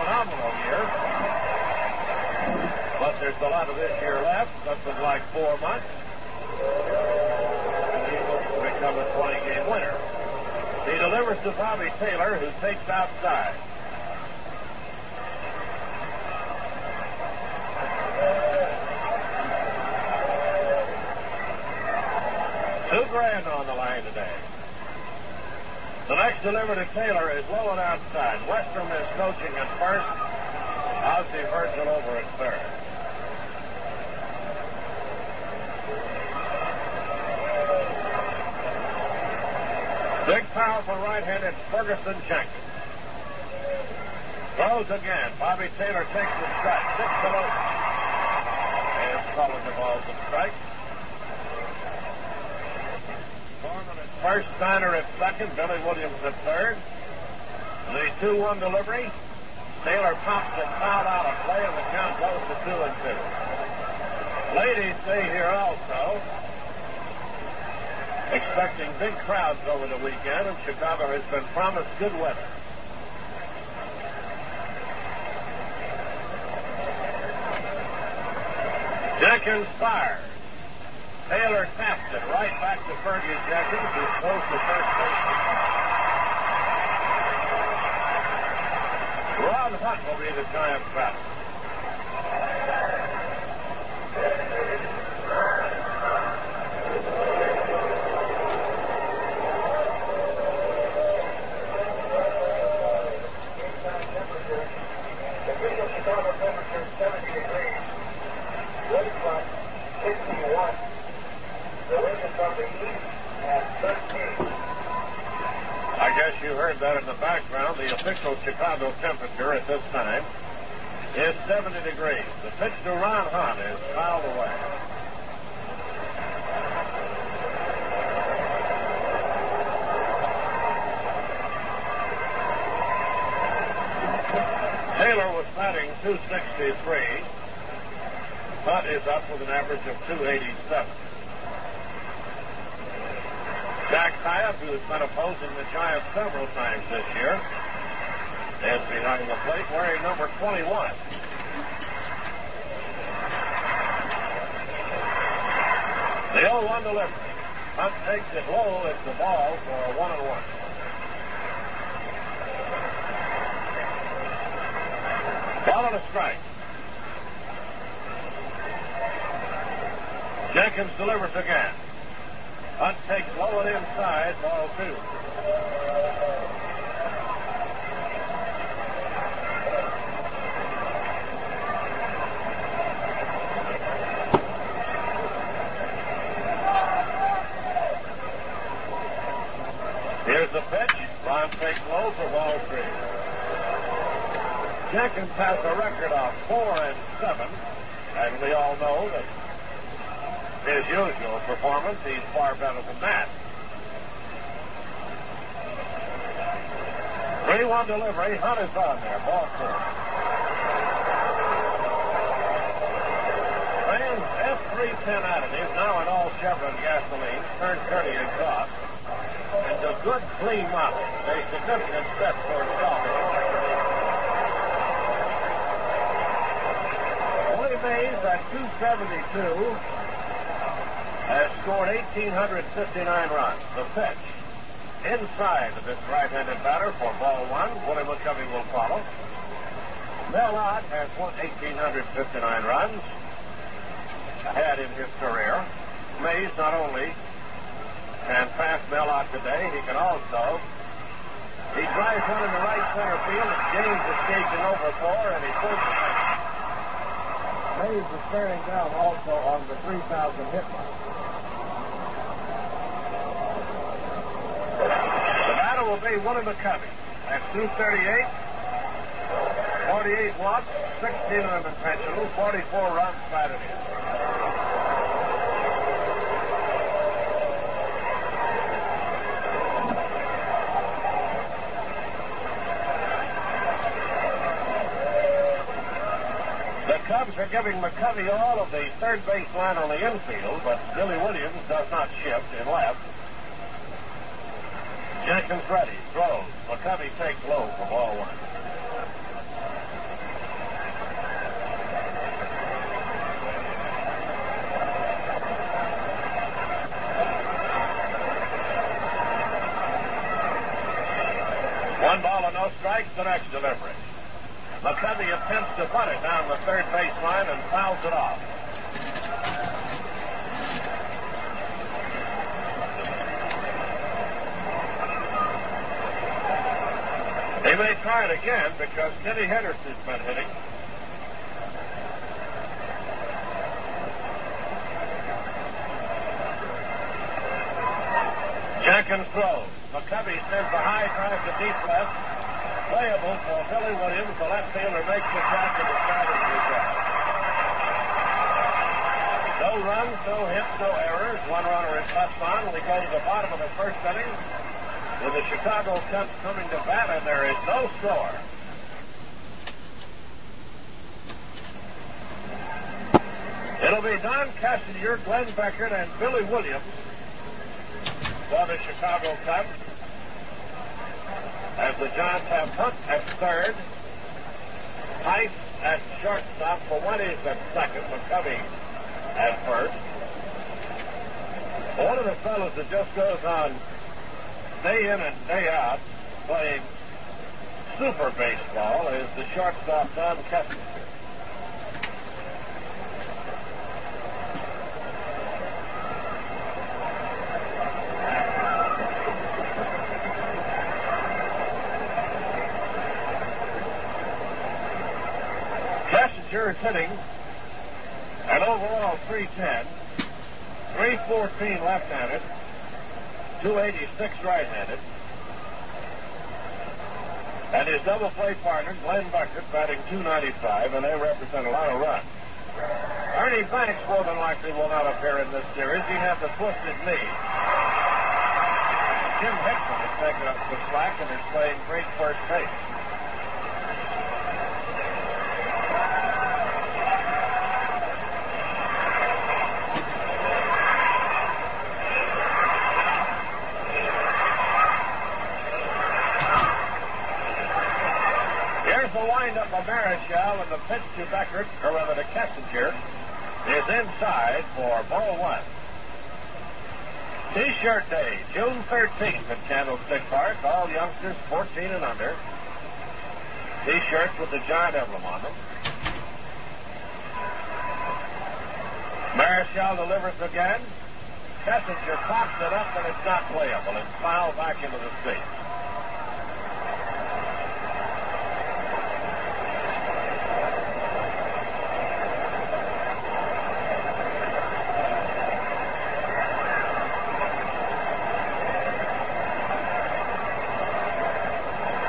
phenomenal year. But there's a lot of this year left, something like four months. And he's going to become a 20-game winner. He delivers to Bobby Taylor, who takes outside. Two grand on the line today. The next delivery to Taylor is low and outside. Westrum is coaching at first. Ozzie Virgil over at third. Big foul for right-handed Ferguson Jenkins. Throws again. Bobby Taylor takes the strike. Six below. And calling the balls strike. First, Steiner at second, Billy Williams at third. The 2-1 delivery. Taylor pops it foul out of play, and the count goes to 2 and 2. Ladies stay here also. Expecting big crowds over the weekend, and Chicago has been promised good weather. Jenkins fires. Taylor taps it right back to Fergie Jenkins, who throws to first base. Ron Hunt will be the giant batter. Chicago temperature 70 degrees. Wind clock 61. The wind is from the east at 13. I guess you heard that in the background. The official Chicago temperature at this time is 70 degrees. The pitch to Ron Hunt is fouled away. Taylor was batting 263. Hunt is up with an average of 287. Jack Hiatt, who has been opposing the Giants several times this year, is behind the plate wearing number 21. The 0-1 delivery. Hunt takes it low. It's the ball for a one and one. Ball and a strike. Jenkins delivers again. Hunt takes low and inside, ball two. Here's the pitch. Ron takes low for ball three. Jenkins has a record of four and seven, and we all know that his usual performance, he's far better than that. 3-1 delivery. Hunt is on there. Ball four. Fans F310 additives, now in all Chevron gasoline, turn dirty and cost. Into good, clean models. A significant step for Willie Mays at 272 has scored 1,859 runs. The pitch inside of this right-handed batter for ball one. Willie McCovey will follow. Mel Ott has won 1,859 runs ahead in his career. Mays not only can pass Mel Ott today, he can also. He drives one in the right center field, and James is staging over four, and he pulls it. Mays is staring down also on the 3,000 hit mark. The batter will be Willie McCovey. At 238, 48 watts, 16 of them intentional, 44 runs batted in. The Cubs are giving McCovey all of the third base line on the infield, but Billy Williams does not shift in left. Jenkins ready, throws. McCovey takes low for ball one. One ball and no strikes, the next delivery. McCovey attempts to butt it down the third base line and fouls it off. Try it again because Kenny Henderson's been hitting. Jenkins throws. McCovey sends a high drive to deep left. Playable for Billy Williams. The left fielder makes the catch and the start is reset. No runs, no hits, no errors. One runner is left on. We go to the bottom of the first inning with the Chicago Cubs coming to bat, and there is no score. It'll be Don Kessinger, Glenn Beckert, and Billy Williams for the Chicago Cubs. As the Giants have Hunt at third, Tice at shortstop, Fuentes at second, McCovey at first. One of the fellows that just goes on day in and day out playing super baseball is the shortstop Don Kessinger. Kessinger is hitting an overall 310, 314 left-handed, 286 right-handed. And his double play partner, Glenn Beckert, batting 295, and they represent a lot of runs. Ernie Banks more than likely will not appear in this series. He has a twisted knee. Jim Hickman has taken up the slack and is playing great first base. Here's the windup of Marichal, and the pitch to Beckert, or rather to Kessinger, is inside for ball one. T-shirt day, June 13th at Candlestick Park. All youngsters 14 and under. T-shirts with the giant emblem on them. Marichal delivers again. Kessinger pops it up, and it's not playable. It's fouled back into the seat.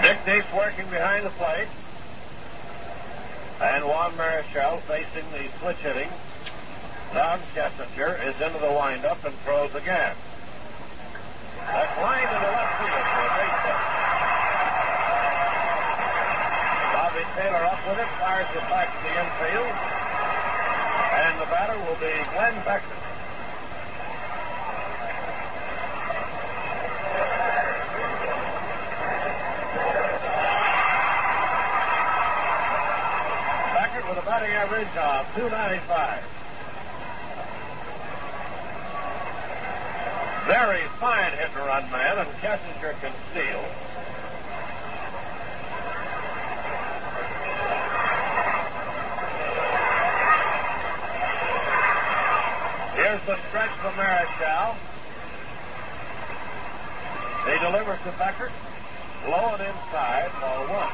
Dick Nate's working behind the plate. And Juan facing the switch hitting. Don Kessinger is into the windup and throws again. That's line to the left field for a base hit. Bobby Taylor up with it, fires it back to the infield. And the batter will be Glenn Beckert. Beckert with a batting average of 295. Very fine hit and run man, and Kessinger can steal. Here's the stretch from Marichal. He delivers to Beckert. Low and inside, ball one.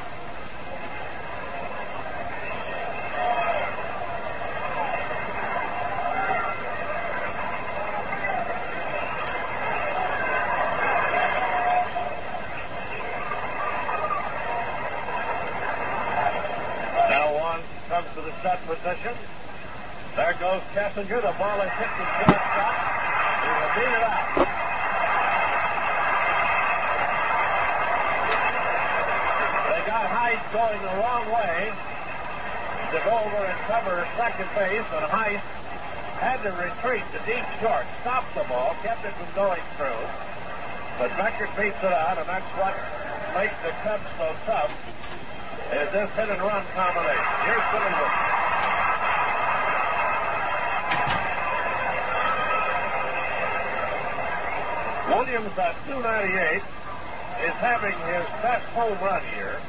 Now one to position. There goes Kessinger. The ball is hit to shortstop. He will beat it out. They got Heise going the wrong way to go over and cover second base, and Heise had to retreat to deep short, stopped the ball, kept it from going through. But Beckert beats it out, and that's what makes the Cubs so tough, is this hit and run combination. Here's Billy Williams. Williams at 298 is having his best home run here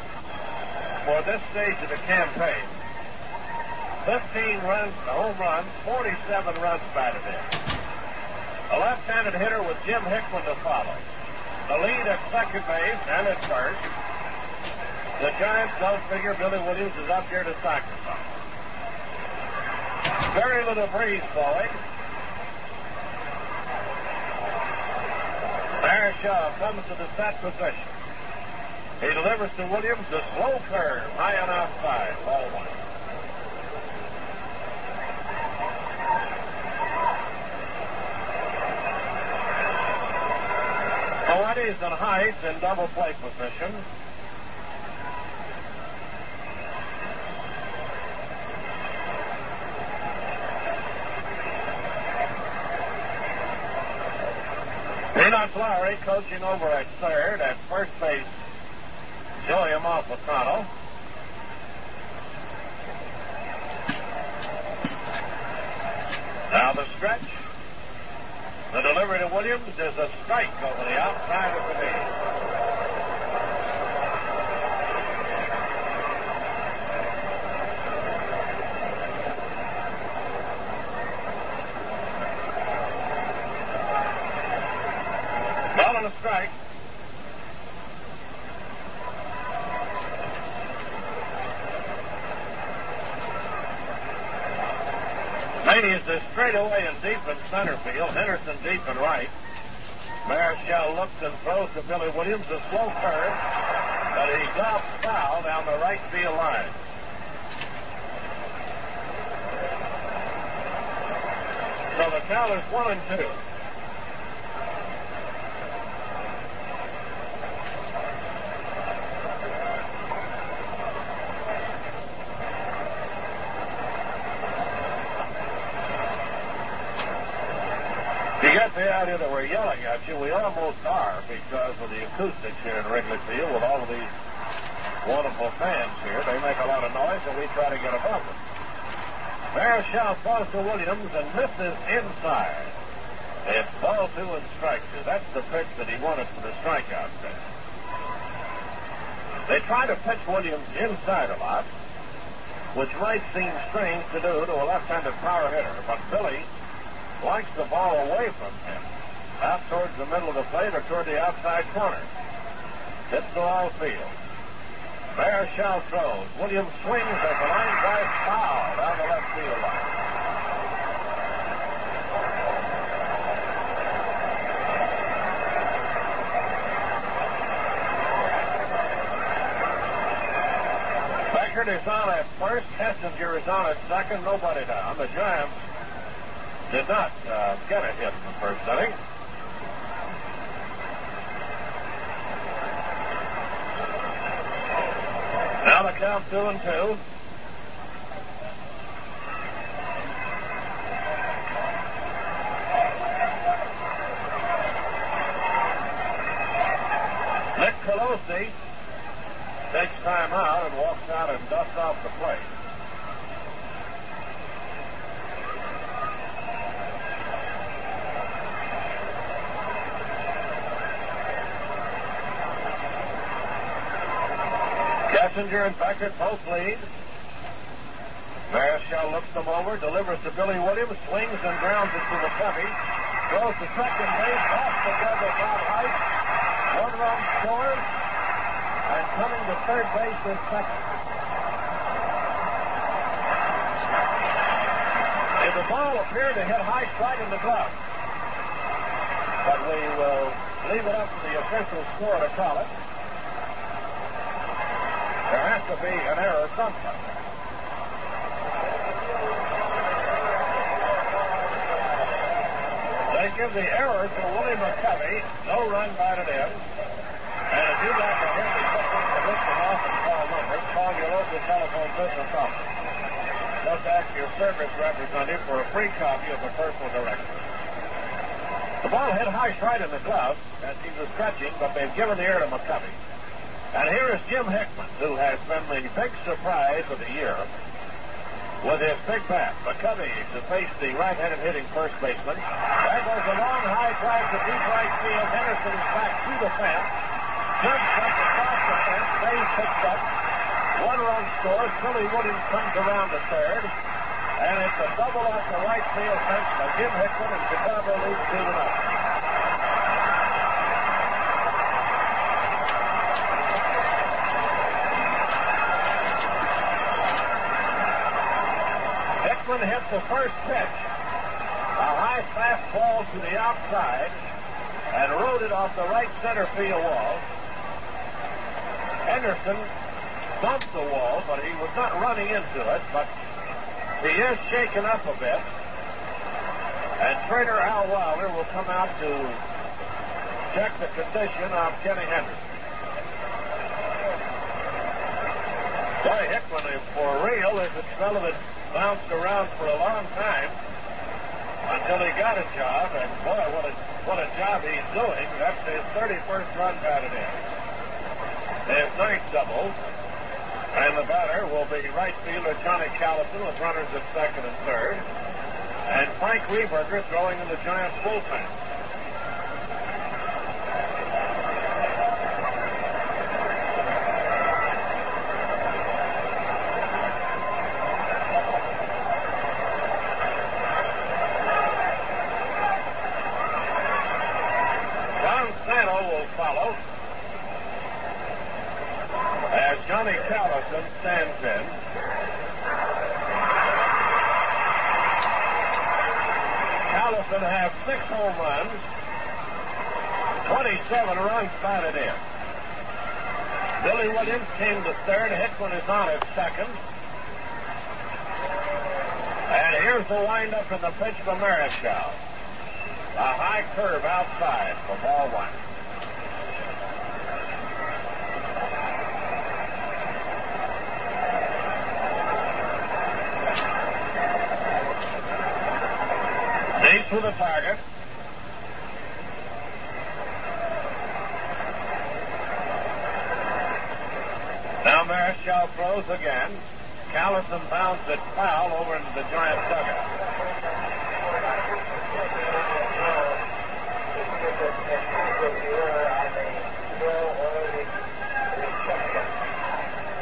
for this stage of the campaign. 15 runs, the home run, 47 runs batted in. A left-handed hitter with Jim Hickman to follow. The lead at second base and at first. The Giants don't figure Billy Williams is up here to sacrifice. Very little breeze blowing. There Shaw comes to the set position. He delivers to Williams a slow curve, high and outside, ball one. Already is in heights in double play position. Peanut Lowry coaching over at third. At first base, Joey Amalfitano. Now the stretch. The delivery to Williams is a strike over the outside of the knee. Ball and a strike. Ladies is straight away and deep in center field. Henderson deep and right. Marichal looks and throws to Billy Williams. A slow curve, but he drops foul down the right field line. So the count is one and two. The idea that we're yelling at you. We almost are because of the acoustics here in Wrigley Field with all of these wonderful fans here. They make a lot of noise and we try to get above them. Throws to Williams and misses inside. It's ball two and strike two. That's the pitch that he wanted for the strikeout pitch. They try to pitch Williams inside a lot, which might seem strange to do to a left-handed power hitter, but Billy likes the ball away from him, out towards the middle of the plate or toward the outside corner. Hits the all field. Marichal throws. Williams swings at the line drive foul down the left field line. Beckert is on at first. Kessinger is on at second. Nobody down. The Giants did not uh, get a hit in the first inning. Now the count two and two. Nick Colosi takes time out and walks out and dusts off the plate. Kessinger and Beckert both lead. Marichal looks them over, delivers to Billy Williams, swings and grounds it to the Covey. Throws to second base, off the glove of Bob Heise. One run scores, and coming to third base is second. If the ball appeared to hit Heise right in the glove. But we will leave it up to the official score to call it. There has to be an error someplace. They give the error to Willie McCovey. No run batted in. And if you'd like to hear me put this to listen off and call numbers, call your local telephone business office. Just ask your service representative for a free copy of the personal directory. The ball hit high right in the glove as he was stretching, but they've given the error to McCovey. And here is Jim Hickman, who has been the big surprise of the year with his big bat. McCovey to face the right-handed hitting first baseman. That goes a long high drive to deep right field. Henderson's back to the fence. Jim comes across the fence. They picked up. One run scores. Billy Williams comes around to third. And it's a double off the right field fence by Jim Hickman and Chicago leads 2 0. Hit the first pitch. A high fastball to the outside and rode it off the right center field wall. Henderson bumped the wall, but he was not running into it, but he is shaken up a bit. And trainer Al Wilder will come out to check the condition of Kenny Henderson. Boy, Hickman, for real, is a smell of bounced around for a long time until he got a job, and boy, what a what a job he's doing. That's his 31st run batted in. His ninth double, and the batter will be right fielder Johnny Callison with runners at second and third, and Frank Reberger throwing in the Giants bullpen. Ron Santo will follow as Johnny Callison stands in. Callison has six home runs, 27 runs batted in. Billy Williams came to third. Hickman is on at second. And here's in the pitch for Marichal. A high curve outside for ball one. Deep to the target. Now Marichal throws again. Callison bounds it foul over into the Giant dugout.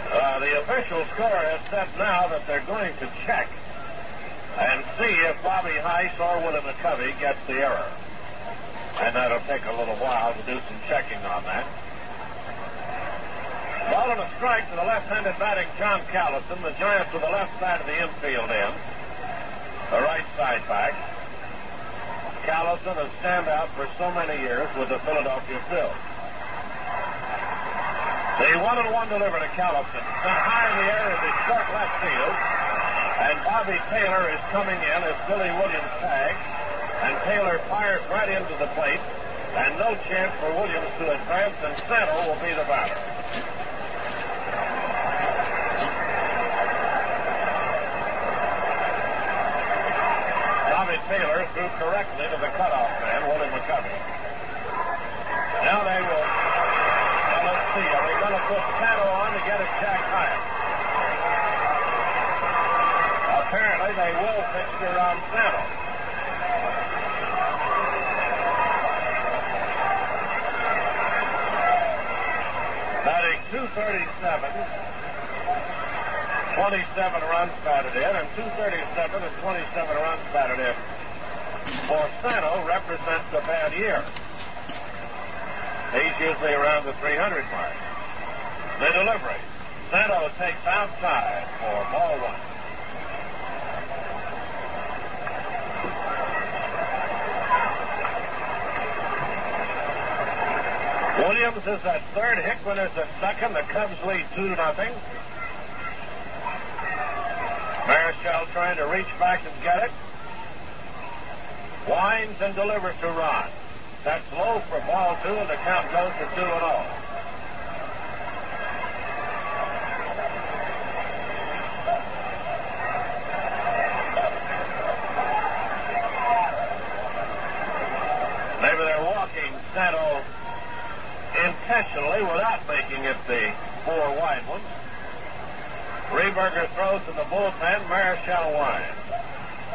Uh, the official score has said now that they're going to check and see if Bobby Heise or Willie McCovey gets the error. And that'll take a little while to do some checking on that. Ball and a strike to the left-handed batting John Callison. The Giants to the left side of the infield end. The right side back. Callison has stand out for so many years with the Philadelphia Phils. The one and one deliver to Callison. Sent high in the air his short left field. And Bobby Taylor is coming in as Billy Williams tags. And Taylor fires right into the plate. And no chance for Williams to advance, and Santo will be the batter. Bobby Taylor correctly to the cutoff man, Willie McCovey. Now they will. Now let's see. Are they going to put Santo on to get it Jack Hiatt? Apparently they will fixture on Santo. Batting 237. 27 runs batted in, and 237 and 27 runs batted in. For Santo represents a bad year. He's usually around the 300 mark. The delivery. Santo takes outside for ball one. Williams is at third. Hickman is at second. The Cubs lead two to nothing. Marichal trying to reach back and get it. Winds and delivers to Ron. That's low for ball two, and the count goes to two and all. Maybe they're walking Santo intentionally without making it the four wide ones. Reberger throws to the bullpen. Marichal winds.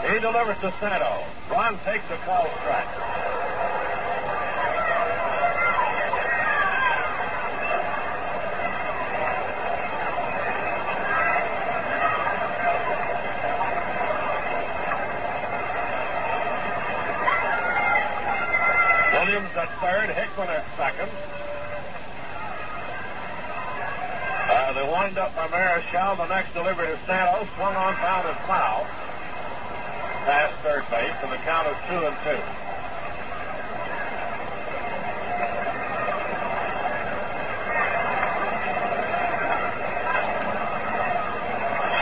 He delivers to Santo. Ron takes a call strike. Williams at third, Hickman at second. Uh, the wind up by Marichal. The next delivery to Santos. Swung on, found and foul past third base, and the count of two and two.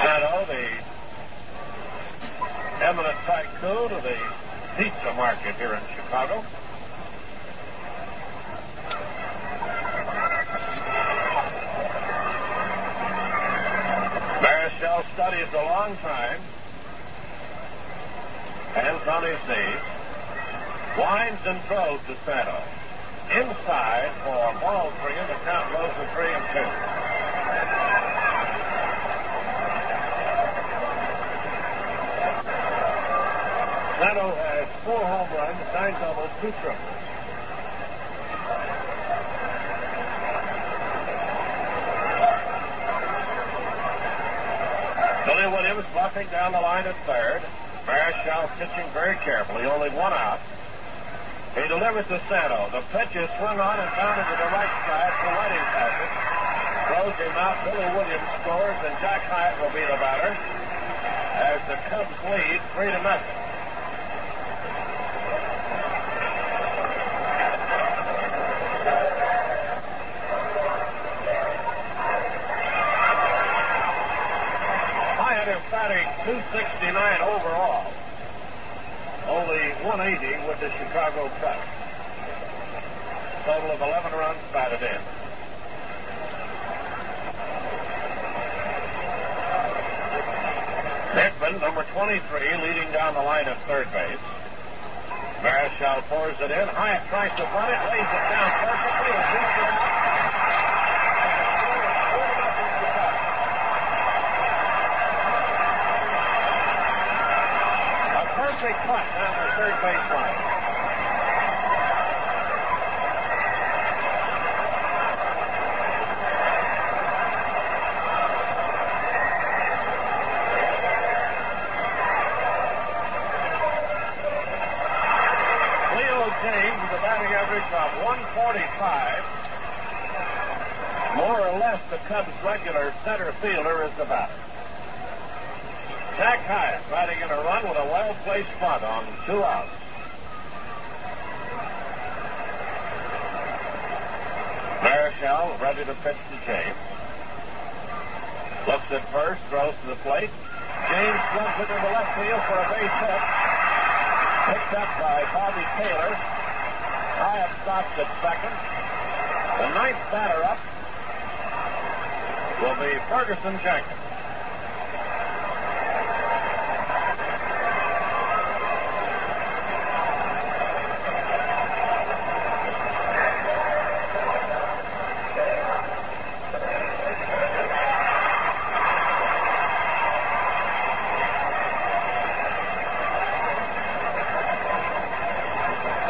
Shadow, the eminent tycoon of the pizza market here in Chicago. Marichal studies a long time Tony sees, winds and throws to Santo. Inside for and the count goes to three and two. Santo has four home runs, nine doubles, two triples. Billy Williams bluffing down the line at third. Marichal pitching very carefully, only one out. He delivers to Santo. The pitch is swung on and down into the right side. Coletti has it. Throws him out. Billy Williams scores, and Jack Hiatt will be the batter as the Cubs lead three to nothing. Hiatt emphatic 269 overall. Only 180 with the Chicago Cubs. Total of 11 runs batted in. Hickman, number 23, leading down the line at third base. Marichal pours it in. Hiatt tries to run it, lays it down perfectly, and. A perfect putt down the third base line. Of 145. More or less the Cubs' regular center fielder is the batter. Jack Hiatt batting in a run with a well-placed bunt on two outs. Marichal ready to pitch to James. Looks at first, throws to the plate. James slumps it into left field for a base hit. Picked up by Bobby Taylor. Hiatt stops at second. The ninth batter up will be Ferguson Jenkins.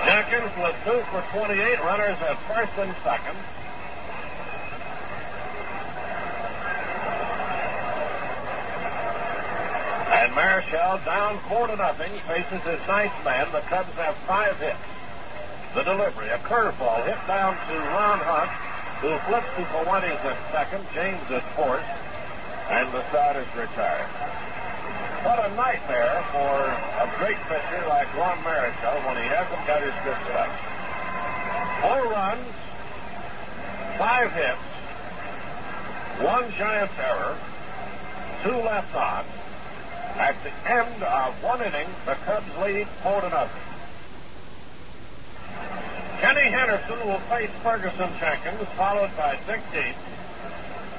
Jenkins with two for 28 runners at first and second. And Marichal down four to nothing faces his ninth man. The Cubs have five hits. The delivery, a curveball hit down to Ron Hunt, who flips to Fuentes at second. James at fourth, and the side is retired. What a nightmare for a great pitcher like Ron Marichal when he hasn't got his good stuff. Four runs, five hits, one giant error, two left on. At the end of one inning, the Cubs lead four to nothing. Kenny Henderson will face Ferguson Jenkins, followed by Dick Dietz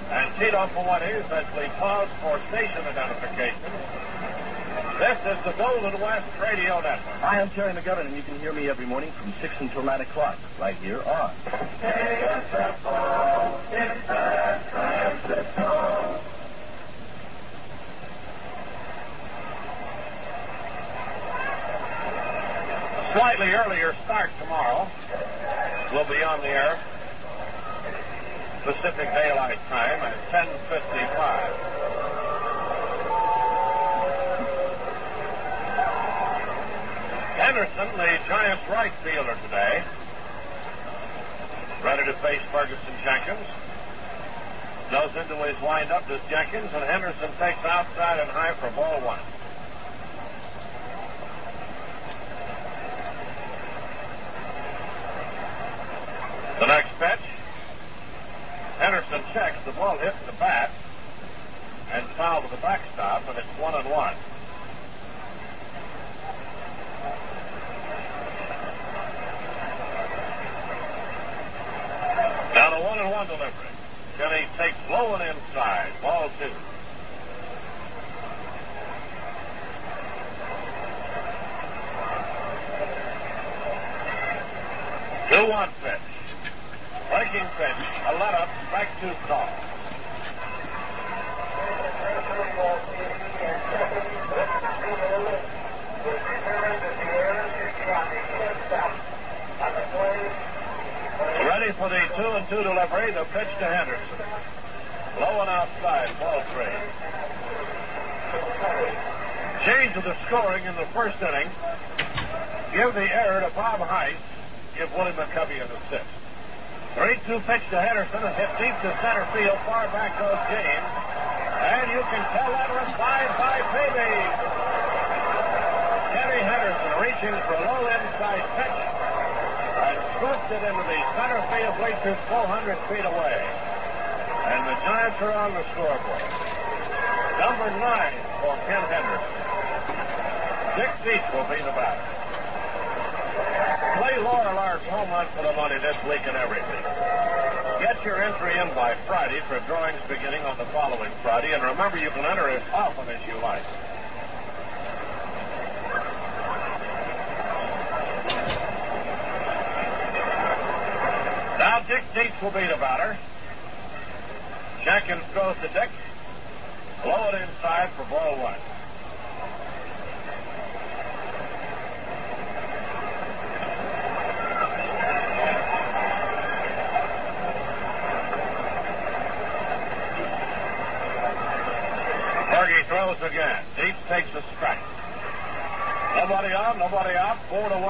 and Tito Fuentes as we pause for station identification. This is the Golden West Radio Network. Hi, I'm Terry McGovern, and you can hear me every morning from 6 until 9 o'clock, right here on. Slightly earlier start tomorrow. We'll be on the air. Pacific Daylight Time at 10.55. Henderson, the Giants' right fielder today, ready to face Ferguson Jenkins. Goes into his windup, to Jenkins, and Henderson takes outside and high for ball one. The next pitch. Henderson checks. The ball hits the bat and foul to the backstop, and it's one and one.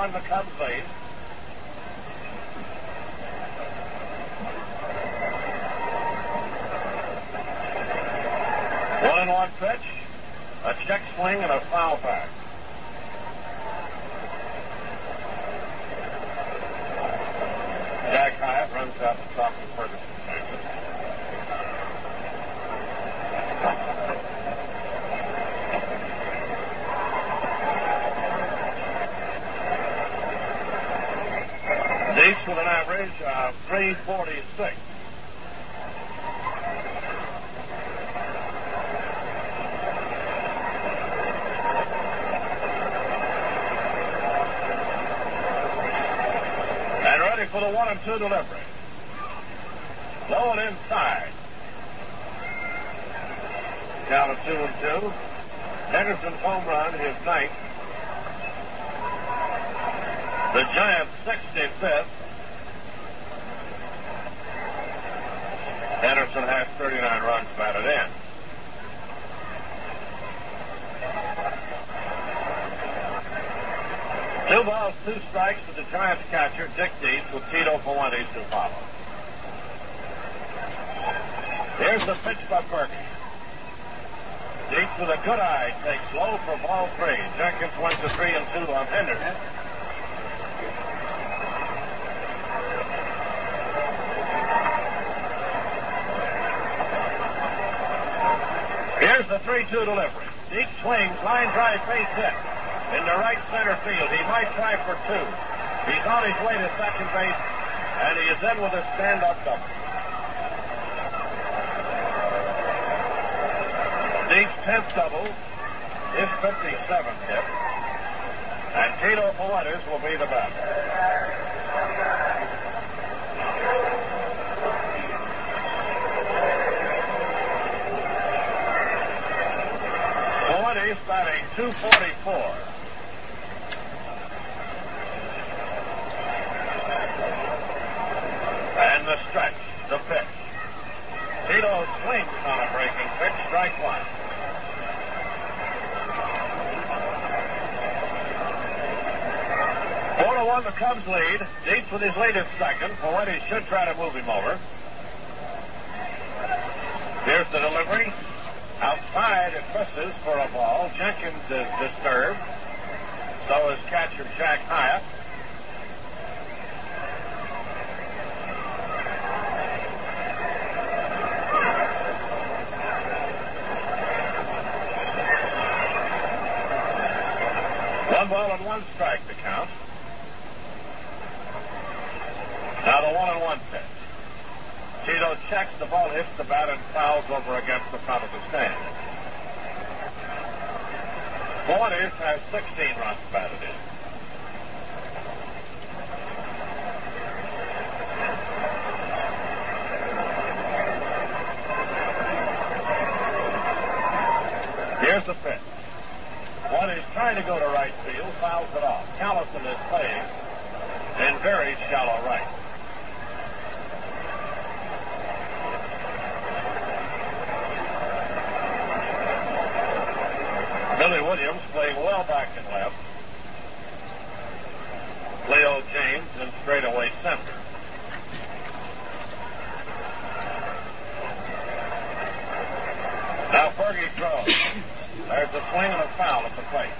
One, the Cubs lead. One and one pitch, a check swing, and a foul back. Jack Hiatt runs out to talk to Ferguson. Dietz with an average of 346. And one two delivery. Low and inside. Count of two and two. Henderson's home run, his ninth. The Giants 65th. Henderson has 39 runs batted in. Two balls, two to the Giants catcher, Dick Dietz with Tito Fuentes to follow. Here's the pitch by Berkey. Dietz with a good eye takes low for ball three. Jenkins went to three and two on Henderson. Here's the 3-2 delivery. Dietz swings, line drive, base hit. Into right center field. He might try for two. He's on his way to second base, and he is in with a stand-up double. Dietz's 10th double, his 57th hit, and Tito Fuentes will be the batter. Fuentes batting 244. And the stretch, the pitch. Tito swings on a breaking pitch, strike one. Four Cubs lead. Dietz with his latest second. Fuentes should try to move him over. Here's the delivery. Outside, it misses for a ball. Jenkins is disturbed. So is catcher Jack Hiatt. One ball and one strike to count. Now the one-on-one pitch. Tito checks, the ball hits the bat and fouls over against the front of the stand. Borders has 16 runs batted in. Here's the pitch. One is trying to go to right field, fouls it off. Callison is playing in very shallow right. Well back and left. Cleo James in straightaway center. Now Fergie throws. There's a swing and a foul at the plate.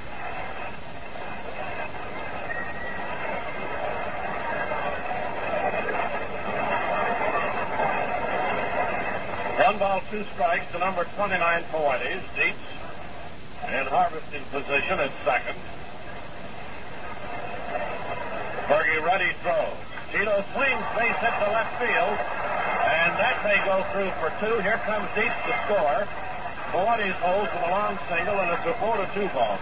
One ball, two strikes to number 29 Fuentes. Dietz in harvesting position at second. Fergie ready throws. Tito swings base hit to left field. And that may go through for two. Here comes Dietz to score. Fuentes holds with a long single, and it's a four to two ball.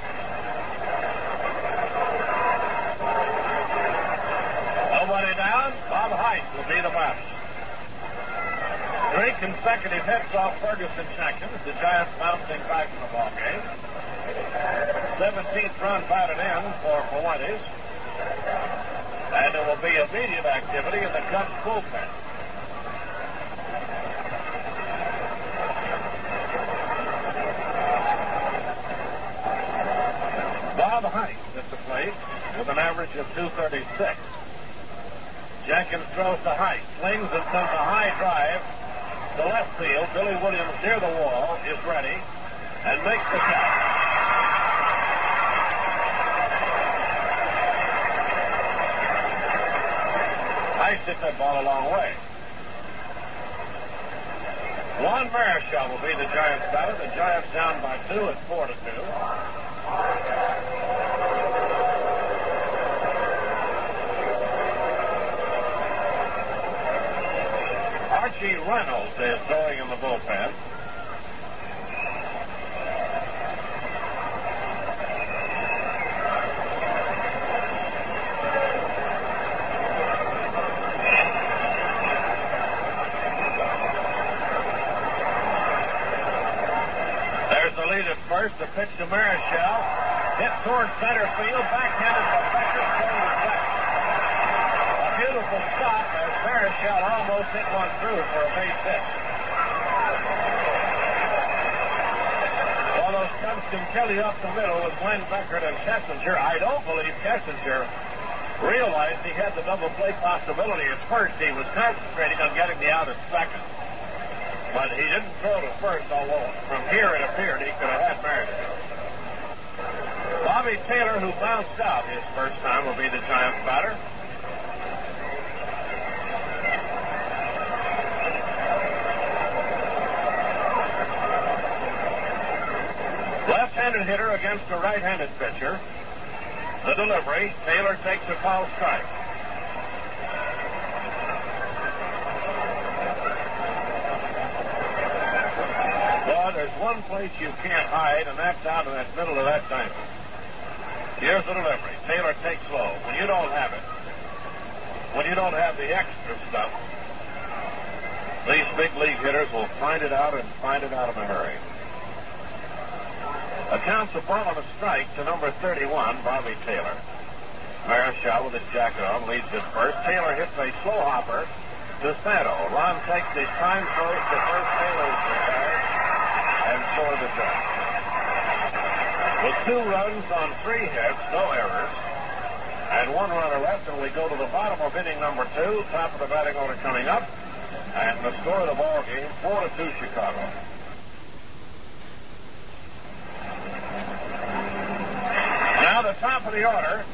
Nobody down. Bob Heise will be the batter. Three consecutive hits off Ferguson Jenkins. The Giants bouncing back in the ball game. 17th run batted in for Fuentes. And there will be immediate activity in the Cubs bullpen. Bob Heise at the plate with an average of 236. Jenkins throws to Heise, slings and sends a high drive to left field. Billy Williams near the wall is ready and makes the catch. Heise hit that ball a long way. Juan Marichal will be the Giants batter. The Giants down by two at four to two. Archie Reynolds is throwing in the bullpen. There's the at. The pitch to Marichal. Hit towards center field. Backhanded by Beckert. To. A beautiful stop as Marichal almost hit one through for a base hit. Well, those Cubs can kill you up the middle with Glenn Beckert and Kessinger. I don't believe Kessinger realized he had the double play possibility at first. He was concentrating on getting the out at second. But he didn't throw to first, although from here it appeared he could have had Marichal. Bobby Taylor, who bounced out his first time, will be the Giants batter. Left-handed hitter against a right-handed pitcher. The delivery, Taylor takes a foul strike. Well, there's one place you can't hide, and that's out in that middle of that diamond. Here's the delivery. Taylor takes low. When you don't have it, when you don't have the extra stuff, these big league hitters will find it out and find it out in a hurry. Accounts a ball and a strike to number 31, Bobby Taylor. Marichal with his jacket on leads at first. Taylor hits a slow hopper to Santo. Ron takes his time, throws to first. Taylor's are the Giants. With two runs on three hits, no errors, and one runner left, and we go to the bottom of inning number two. Top of the batting order coming up, and the score of the ball game: four to two, Chicago. Now the top of the order.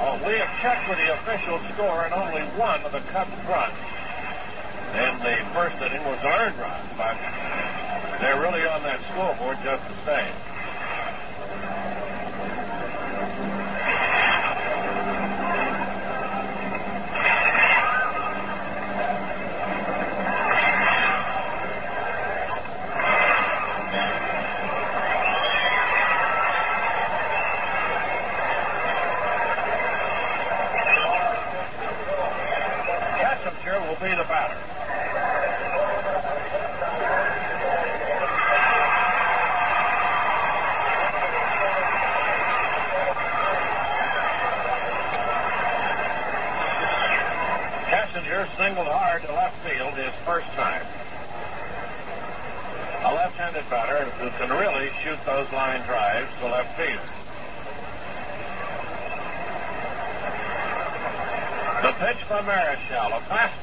Oh, we have checked with the official score, and only one of the Cubs' runs in the first inning was an earned run, but they're really on that scoreboard just the same.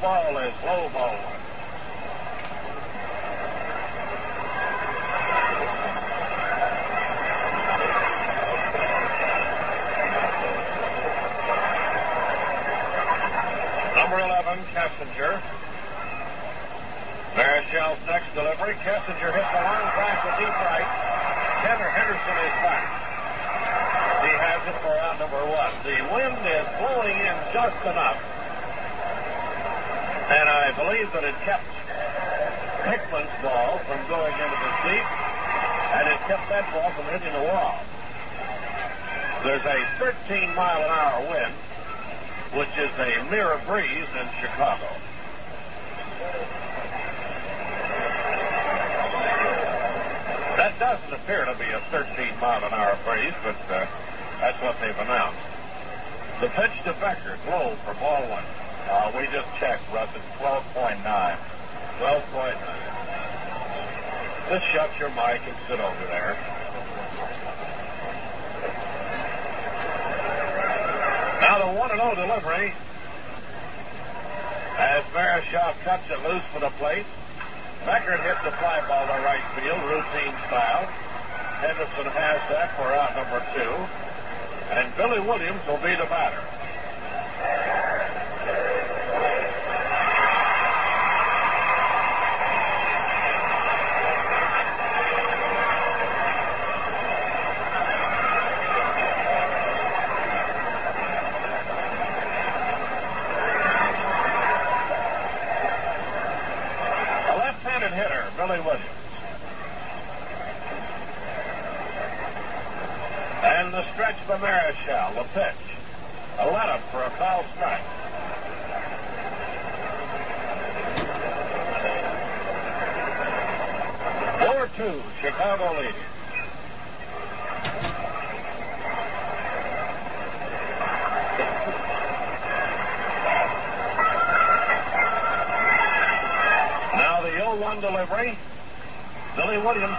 ball is low ball.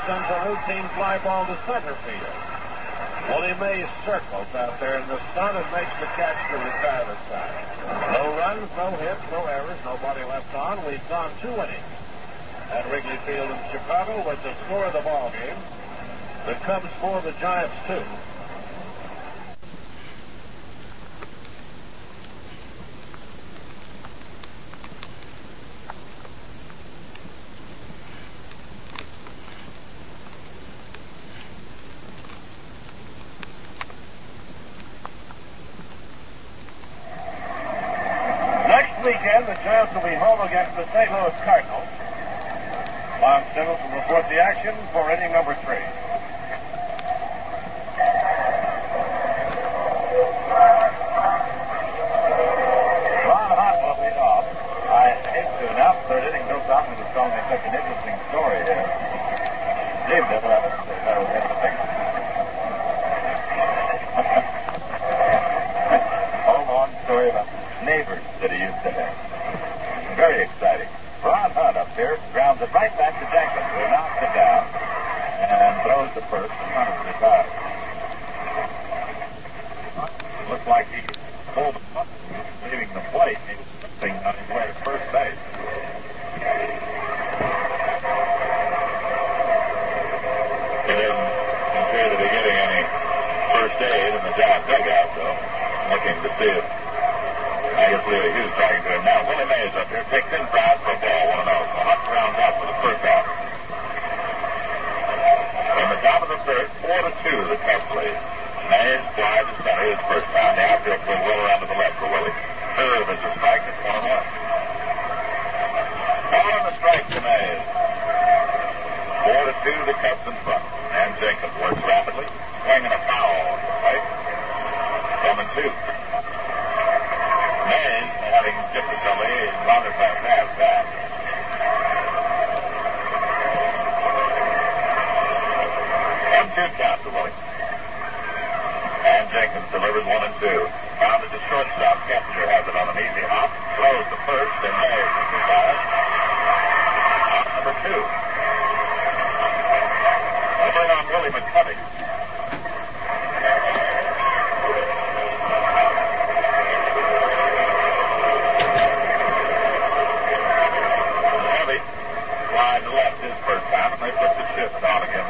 sends a routine fly ball to center field. Willie Mays circles out there in the sun and makes the catch to retire the side. No runs, no hits, no errors, nobody left on. We've gone two innings at Wrigley Field in Chicago with the score of the ball game. The Cubs four, the Giants two. to the Cubs in front. And Jenkins works rapidly. Swing a foul. Right? Coming two. Mays, having difficulty, is bothered by a bad back. One two count to Willie. And Jenkins delivers one and two. Bounded to shortstop. Kempster has it on an easy hop. Throws the first and Mays is the Out number two. They'll on Willie McCovey. Wide left his first time, and they put the shift on again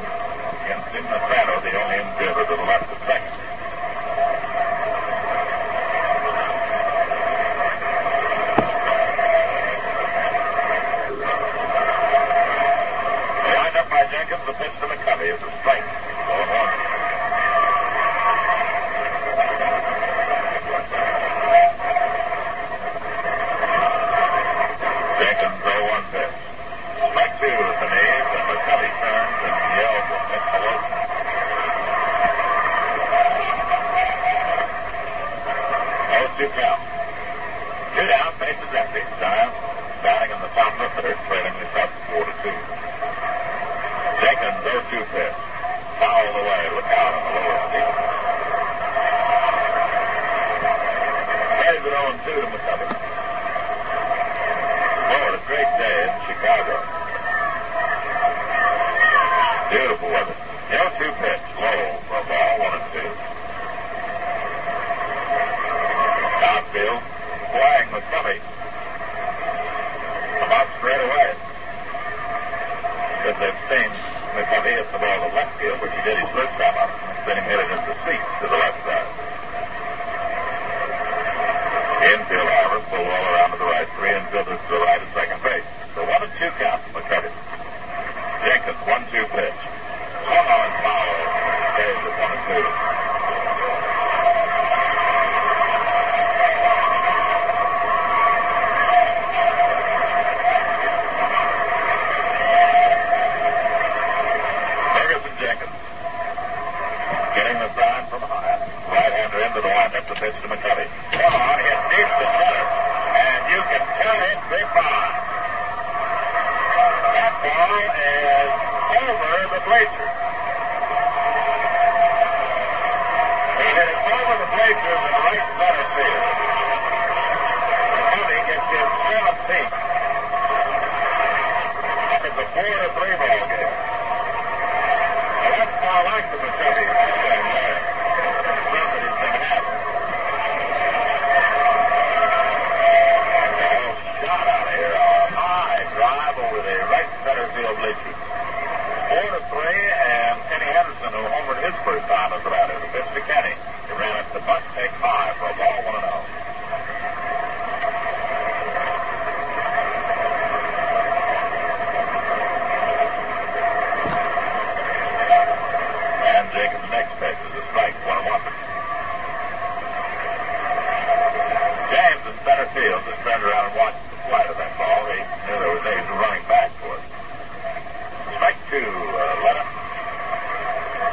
against him. Matrano, the only infielder to the left of second. Lined up by Jenkins, the pitch to McCovey is a strike. And one. Jenkins 0-1 pitch. Strike two at the knees, and McCovey turns and yells at Nick Colosi. Oh, two count. Two down, bases empty. Giants batting in the top of the third, trailing the Cubs four to two. Jenkins 0-2 pitch. Fouled away. Look out on the lower field. Carries it 0-2 to McCovey. Lord, a great day in Chicago. Beautiful weather. The 0-2 pitch. Low for ball, one and two. Outfield. Flying McCovey. About straight away. Because they've seen McCovey hit the ball to left field, which he did his first time up. Then he hit it into the seats to the left side. Infield, however, pull well around to the right. Three infielders to the right at second base. So one and two count for McCovey. Jenkins, one two pitch. Swung on foul. Carries it one and two. Sign from high. Right-hander into the windup. The pitch to McCovey. Come on, hit deep to center. And you can tell it goodbye. That ball is over the bleachers. He hit it over the bleachers in right center field. McCovey gets his 17th. It's a four to three ball game. Well, that's how the. Oh, shot out of here. A high drive over the right center field bleachers. Four to three, and Kenny Henderson, who homered his first time as a batter, the pitch to Kenny. He ran it to Buck, take five for a ball, one and oh. And Jacob's next pitch is a strike, one and one. James in center field just turned around and watched the flight of that ball. He knew there was danger running back for it. Strike two, uh, Lennon.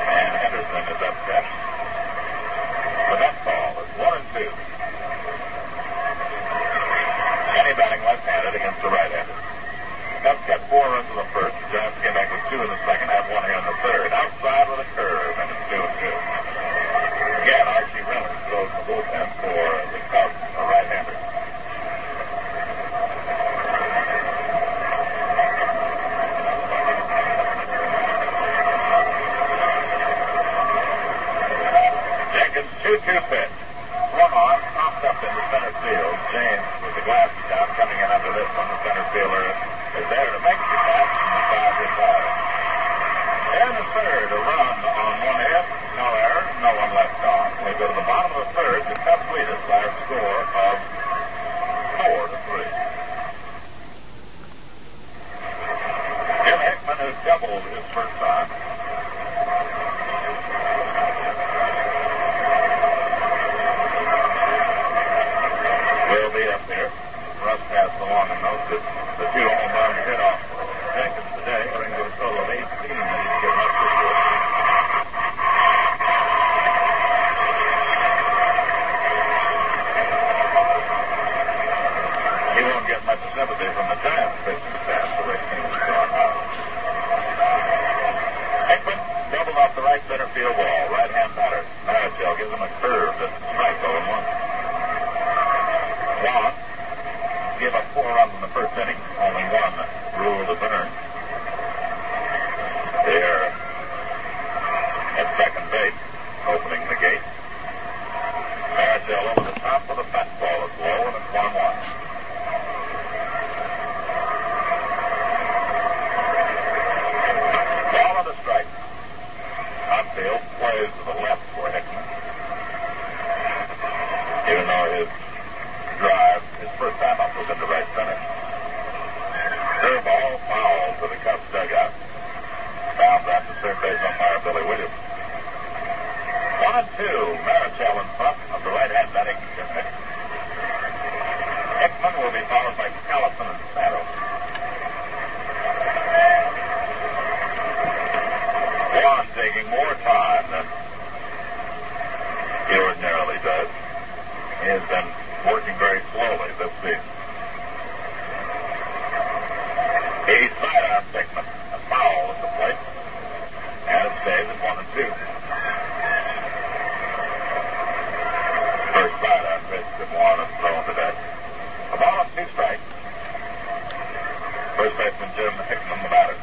And Henderson is upset. But that ball is one and two. Kenny batting left-handed against the right-hander. Cubs got four runs in the first. The Giants came back with two in the second, have one here in the third. Outside with a curve, and it's two and two. Again, Archie Reynolds throws the bullpen for the Cubs, a right-hander. 2-2 pitch. Swung on, popped up into center field. James with the glasses down, coming in under this one. The center fielder is there to make the catch, and the side retired. And the third, a run on one hit, no error, no one left on. We go to the bottom of the third. The Cubs lead us by a score of four to three. Jim Hickman has doubled his first time. 1 and note that the Judah home hit off Jenkins today brings a total of 18 that he's given up this year. He won't get much sympathy from the Giants pitching staff, so they seem to start out. Hickman doubled off the right center field wall. Right hand batter. Marichal gives him a curve that strikes 0 1. Wallace four runs in the first inning. Only one ruled as earned. There at second base, opening the gate. Marichal over the top with a fastball. It's low and it's 1 1. Ball on the strike. Outfield plays to the left for Hickman. Even though his was into right center. Curveball foul to the Cubs dugout. Found that to third base umpire Billy Williams. One and two. Marichal in front of the right-hand batting Hickman. Will be followed by Callison and Saddle. Juan taking more time than he ordinarily does. He has been working very slowly this season. He sidearm Hickman. A foul at the plate. Stays at one and two. First sidearm pitch to Juan is thrown today. A ball and two strikes. First baseman Jim Hickman, the batter.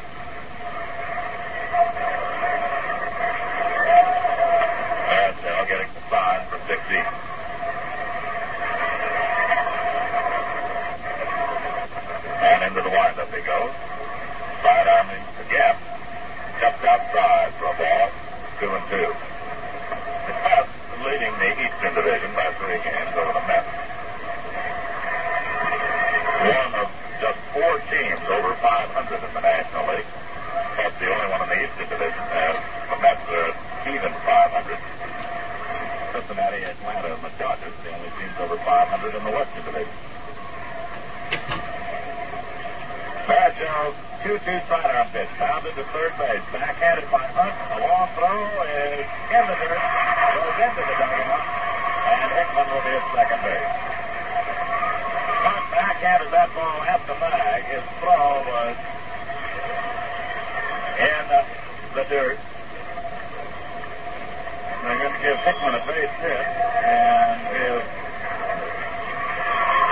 Marichal getting the sign from Dick Dietz. And into the windup he goes. Again. Outside for a ball. Two and two. Leading the Eastern Division by three games over the Mets. One of just four teams over 500 in the National League. That's the only one in the Eastern Division. As the Mets are even 500. Cincinnati, Atlanta, and the Dodgers, the only teams over 500 in the Western Division. Marichal, 2-2 sidearm pitch, bounded to third base, backhanded by Hunt. A long throw is in the dirt, goes into the dugout, and Hickman will be at second base. Hunt backhanded that ball at the bag. His throw was in the dirt. They're going to give Hickman a base hit and give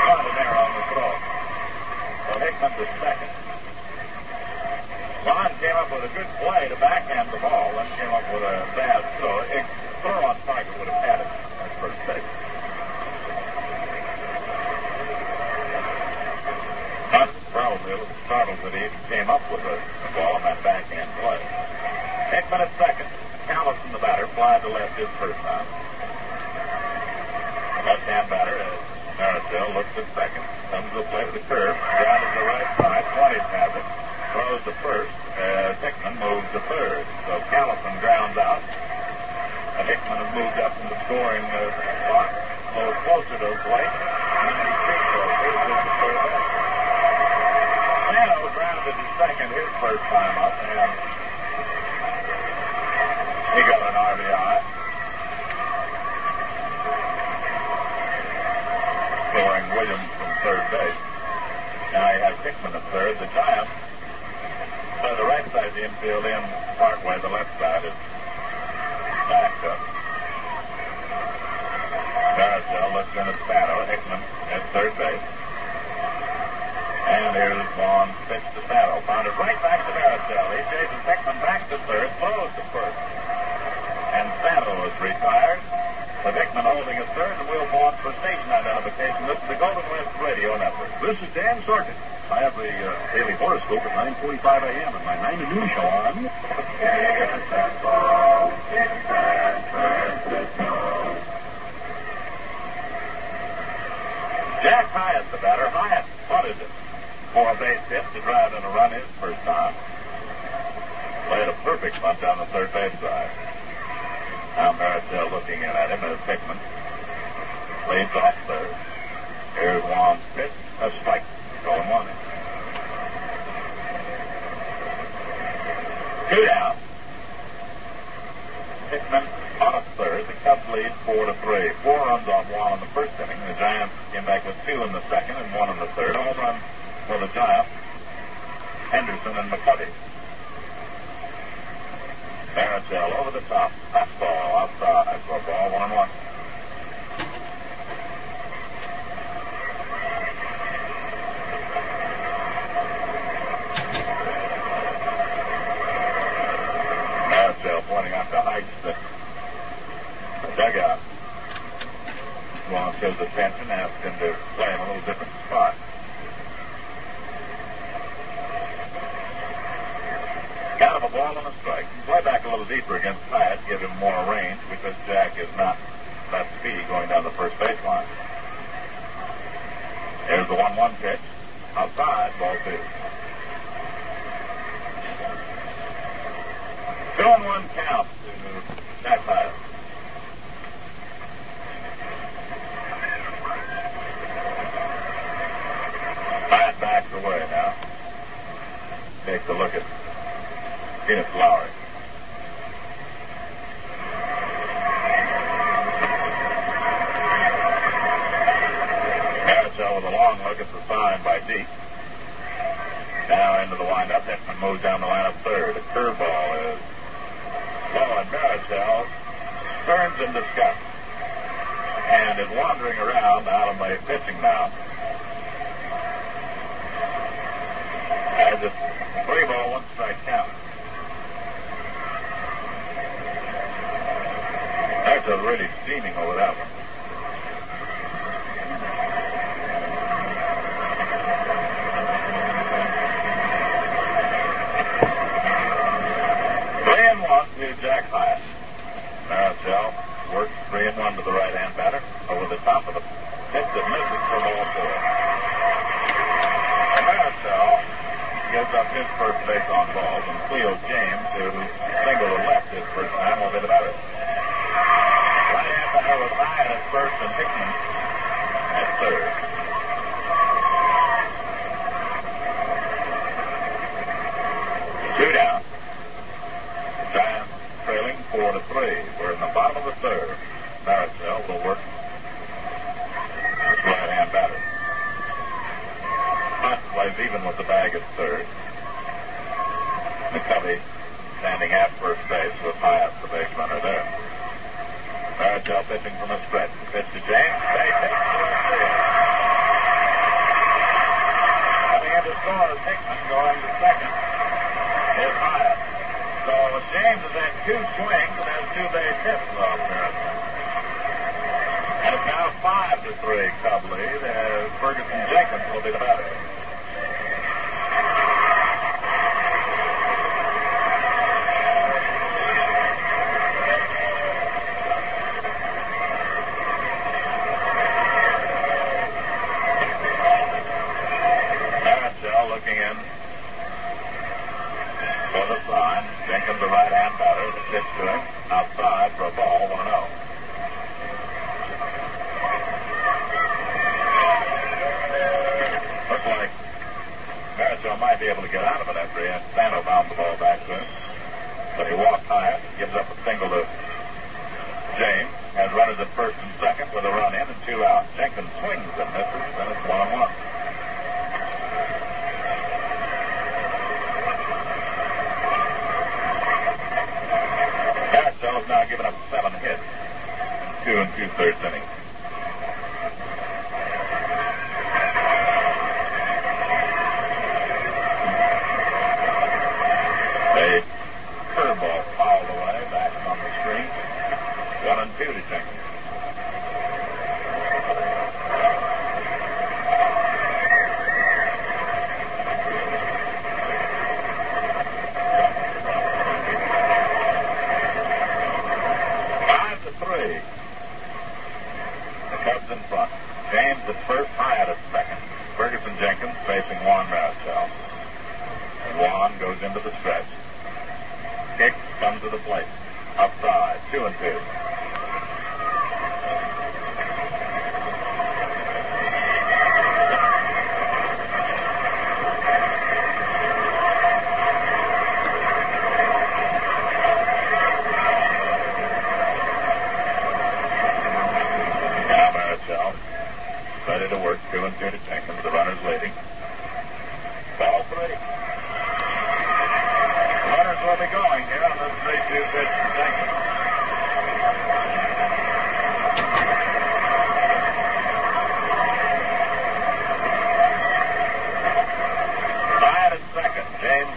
Hunt an error on the throw. So Hickman to second. Came up with a good play to backhand the ball, then came up with a bad throw. A throw on target would have had it at first base. Hunt probably a little startled that he came up with a, a ball on that backhand play. Hickman at second. Callison, the batter, fly to left his first time. Left-hand batter, as Marichal looks at second, comes to the plate with a curve, ground to the right side, 20 has it, throws to first, as Hickman moves to third. So Callison grounds out, and Hickman has moved up in the scoring uh, a little closer to the plate, 93 closer, to third. Santo grounded to second his first time up, and he got an RBI. Scoring Williams from third base. Now he has Hickman at third. The Giants play the right side of the infield in Parkway. The left side is backed up. Marichal looks in at Santo. Hickman at third base. And here's Vaughn pitch to Santo. Found it right back to Marichal. He chases Hickman back to third, throws to first. And Santo is retired. With Hickman holding at third, and we'll pause for station identification. This is the Golden West Radio Network. This is Dan Sorkin. I have the uh, daily horoscope at 9:45 a.m. and my 9 to noon show on. Jack Hiatt, the batter. Hiatt punted it for a base hit to drive in a run his first time. Played a perfect bunt down the third base side. Now Marichal looking in at him as Hickman leads off third. Here's Juan's pitch, a strike, going one. Two down. Hickman on a third. The Cubs lead four to three. Four runs on one in the first inning. The Giants came back with two in the second and one in the third. Home run for the Giants. Henderson and McCovey. Marichal over the top. Fastball outside for ball, one and one. Out the dugout. Wants his attention, asks him to play in a little different spot. Kind of a ball and a strike. Play back a little deeper against Hiatt, give him more range because Jack is not that speedy going down the first baseline. There's the 1 1 pitch. Outside, ball two. Two one count to Jack Hiatt. Hiatt backs away now. A look at Phoenix Lowry. Marichal with a long look at the sign by Dietz. Now into the windup. Hickman moves down the line of third. A curveball is low, and Marichal turns in disgust and is wandering around out of my pitching mound. As a three ball, one strike count. That's a really steaming over that one. Three and one to Jack Hiatt. Marichal works three and one to the right hand batter over the top of the pitch that misses for ball four. Marichal gives up his first base on balls, and Cleo James, who singled to left his first time, will be the batter. Right hand batter was Hiatt at first and Hickman at third. Two down. Giants trailing four to three. We're in the bottom of the third. Marichal will work his right-hand batter. Plays even with the bag at third. McCovey standing at first base with Hiatt, the base runner there. Marichal pitching from a stretch. Pitch to James. Base hit. Coming in to score is Hickman going to second. Is Hiatt. So James has had two swings and has two base hits off Marichal. And it's now five to three Cub lead as Ferguson Jenkins will be the batter.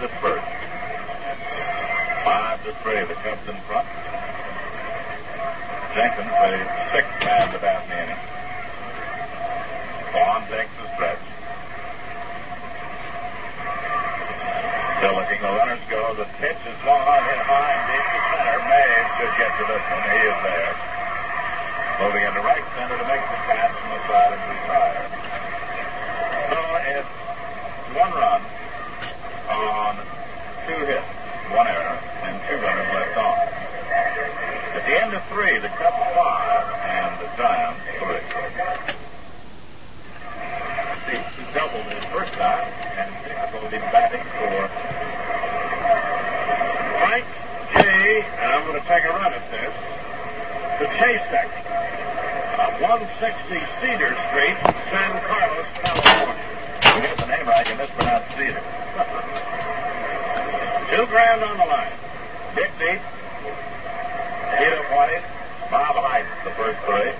At first. Five to three, the Cubs in front. Jenkins, the sixth man to bat in the inning. Vaughn takes the stretch. Still looking, the runners go. The pitch is long on, hit high and deep to center. Mays could get to this one. He is there. Moving into right center to make the catch from the side and retire. So it's one run on two hits, one error, and two runners left on. At the end of three, the Cubs five and the Giants three. He doubled his first time, and will be batting for Frank J. And I'm going to take a run at this. The Chasek of 160 Cedar Street, San Carlos, California. Get the name right, you mispronounce Cedar. Two grand on the line. Deep, Tito Juarez, Bob Heise, the first three.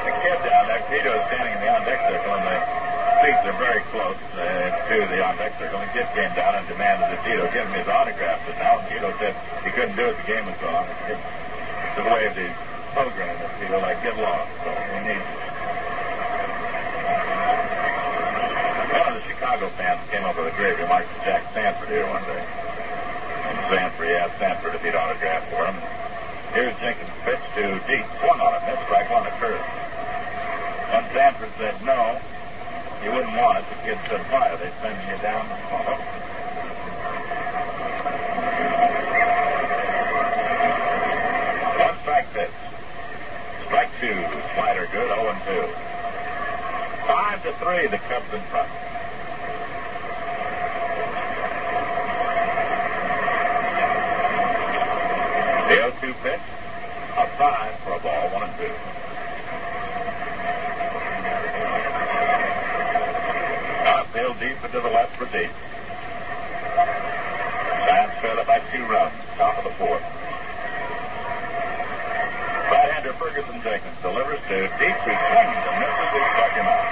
The kid down there, Tito, is standing in the on-deck circle, and the seats are very close uh, to the on-deck circle. And the kid came down and demanded that Tito give him his autograph. But now Tito said he couldn't do it. The game was on. It's the way of the program Tito like get lost. So we need. One of the Chicago fans came up with a great remark to Jack Sanford here one day. And Sanford, he asked Sanford if he'd autograph for him. Here's Jenkins' pitch to Dietz. Swung on it. Missed strike one occurred. And Sanford said no. You wouldn't want it. The kid said fire. They send you down. One strike pitch. Strike two. Slider good. 0 and 2. Five to three. The Cubs in front. The 0-2 pitch. Outside for a ball. One and two. Outfield deep into the left for deep. Giants trail by two runs. Top of the fourth. Right-hander Ferguson Jenkins delivers to Dietz. He swings and misses. He struck him out.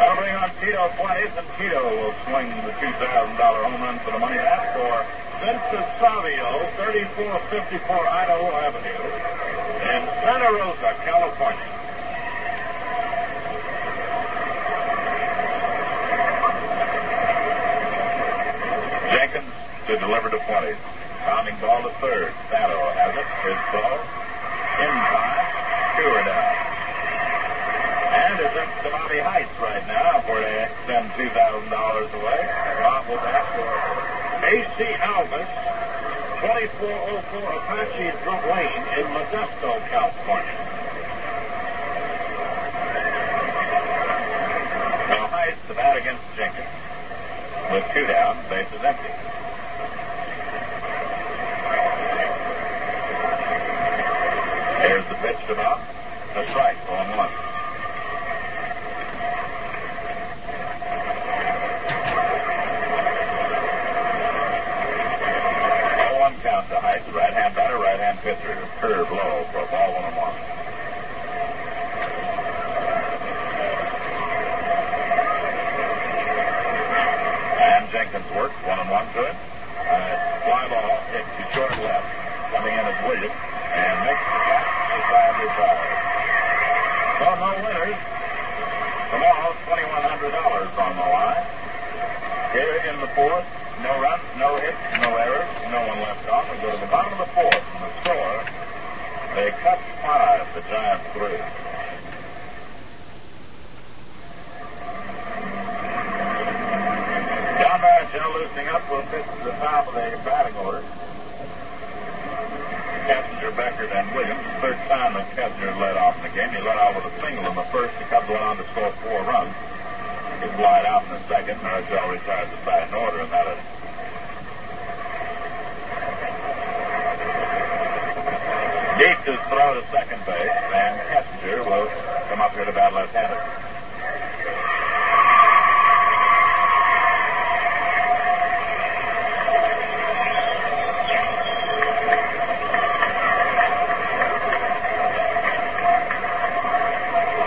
That'll bring on Tito 20th, and Tito will swing the $2,000 home run for the money. That's for Vincent Savio, 3454 Idaho Avenue in Santa Rosa, California. Jenkins to deliver to 20. Pounding ball to third. Santo has it. His ball. In time. Two down. And it's up to Bobby Heise right now for to send $2,000 away. Bob will back for A.C. Alvis, 2404 Apache Drum Lane in Modesto, California. Now Heise to bat against Jenkins. With two down, bases empty. Here's the pitch to Bob. A strike, on one. Oh, one count to Heise, right hand batter, right hand pitcher. Curve low for a ball one and one. And Jenkins works one and one to it. Uh, fly ball hit to short left. Coming in is Williams and makes the catch. The side retires. So no winners. Tomorrow, $2,100 on the line. Here in the fourth, no runs, no hits, no errors, no one left on. We go to the bottom of the fourth, and the score, they cut five, the Giants three. John Barrett loosening up will pitch to the top of the batting order. Kessinger, Beckert, and Williams. Third time that Kessinger led off in the game. He led off with a single in the first. The Cubs went on to score four runs. He flied out in the second. Marichal retired the batting order, and that is Gates is thrown to second base, and Kessinger will come up here to bat left-handed.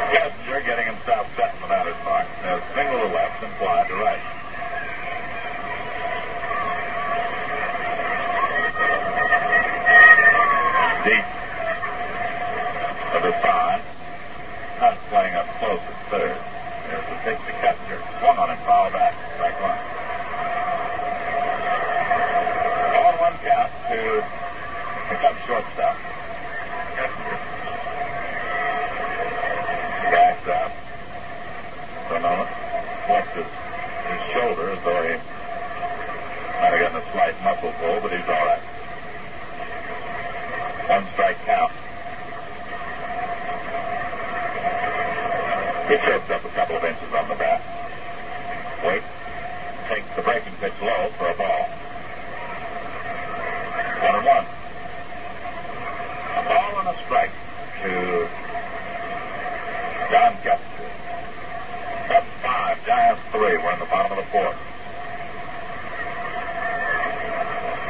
Kessinger getting himself set in the batter's box. A single to left and fly to right. Close at third. There's the pitch to Kester. Swung on him, foul back. Strike one. On one count to pick up shortstop. Kester. Backs up. For a moment. Flex his, his shoulder as though he might have gotten a slight muscle pull, but he's all right. One strike count. He chokes up a couple of inches on the bat. Wait. Takes the breaking pitch low for a ball. One and one. A ball and a strike to John Kester. Cubs five, Giants three. We're in the bottom of the fourth.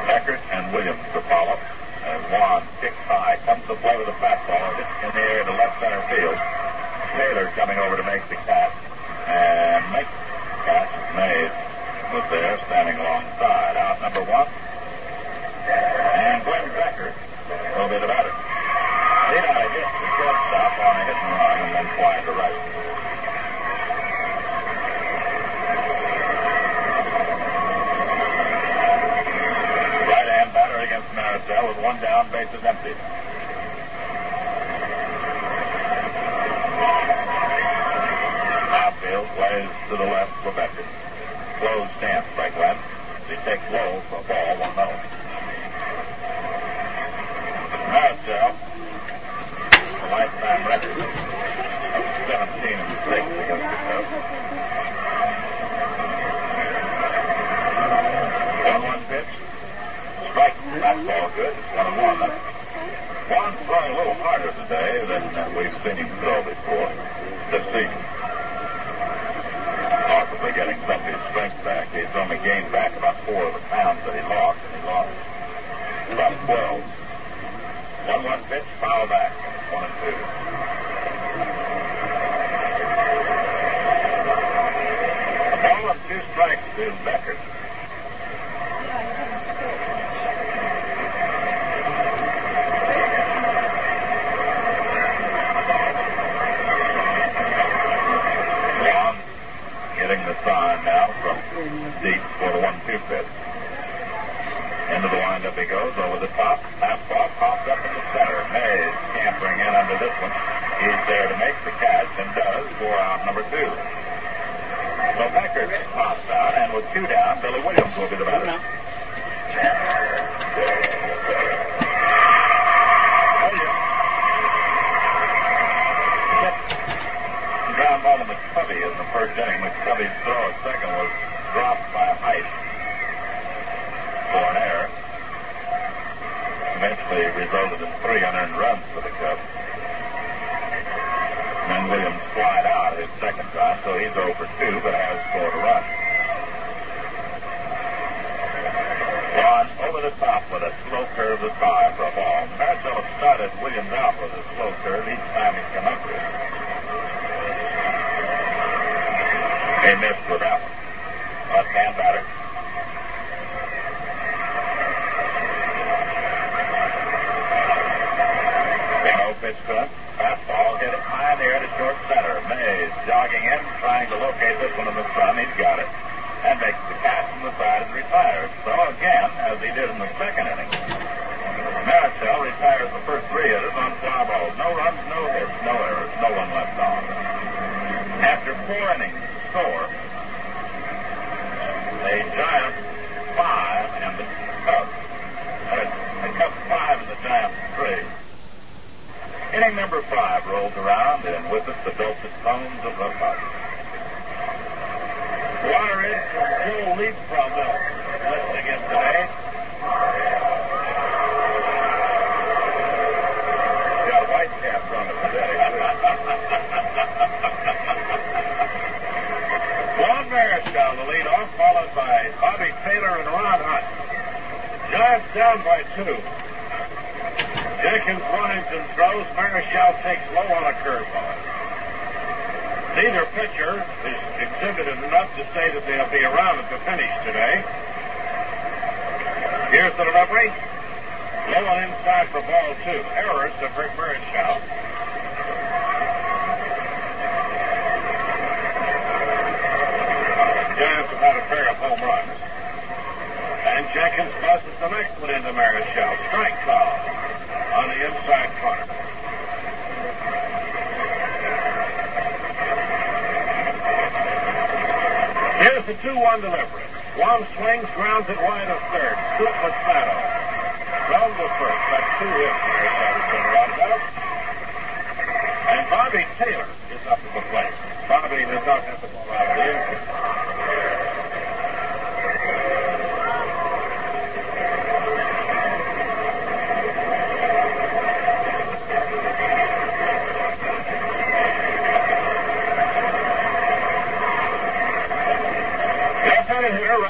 Beckert and Williams to follow. As Juan kicks high, comes to play with a fastball, It's in the air to left center field. Taylor coming over to make the catch. And makes the catch. Mays was there standing alongside. Out number one. And Glenn Beckert will be the batter. He had a shortstop on a hit and run and then fly to right. Right hand batter against Marichal with one down, bases empty. Outfield plays to the left for Beckert. Closed stance by Glenn. He takes low for a ball, one oh. Marichal, a lifetime record of 17 and 6 against the Cubs. One one pitch. Strike. Fastball good. One and one. Juan's throwing a little harder today than we've seen him throw before this season. Possibly getting some of his strength back. He's only gained back about four of the pounds that he lost, and he lost about 12. One one pitch, foul back. One and two. A ball and two strikes to Beckert. Sign now from Dietz for the one-two pitch. Into the windup he goes, over the top. Fastball pops up in the center. Mays scampering in under this one. He's there to make the catch and does for out number two. So Beckert pops out, and with two down, Billy Williams will be the batter. Ground ball to McCovey in the first inning. McCovey's throw at second was dropped by Heise for an error. Eventually resulted in three unearned runs for the Cubs. Then Williams flied out his second time, so he's over 2, but has scored a run. Juan over the top with a slow curve that's high for a ball. Marcelo started Williams out with a slow curve each time he's come up with it. He missed with that one. Left-hand batter. No pitch to him. Fastball hit it high in the air to short center. Mays jogging in, trying to locate this one in the sun. He's got it. And makes the catch from the side and retires. So again, as he did in the second inning, Marichal retires the first three hitters on fly balls. No runs, no hits, no errors, no one left on. After four innings, score, the Giants five and the Cubs. The Cubs five and the Giants three. Inning number five rolls around, and with it the dulcet tones of the Cubs. Water in from Joe Leap from the listening in today. Got white caps on it today. Juan Marichal, the lead off, followed by Bobby Taylor and Ron Hunt. Giants down by two. Jenkins runs and throws. Marichal takes low on a curveball. Neither pitcher has exhibited enough to say that they'll be around at the finish today. Here's the delivery. Low and inside for ball two. Errors to Rick pair of home runs. And Jenkins buzzes the next one into Marichal. Strike call on the inside corner. Here's the 2-1 delivery. One swings, grounds it wide of third. Scoop Moscato. From the first. That's two hits. And Bobby Taylor is up at the plate. Bobby does not have the ball out of the infield.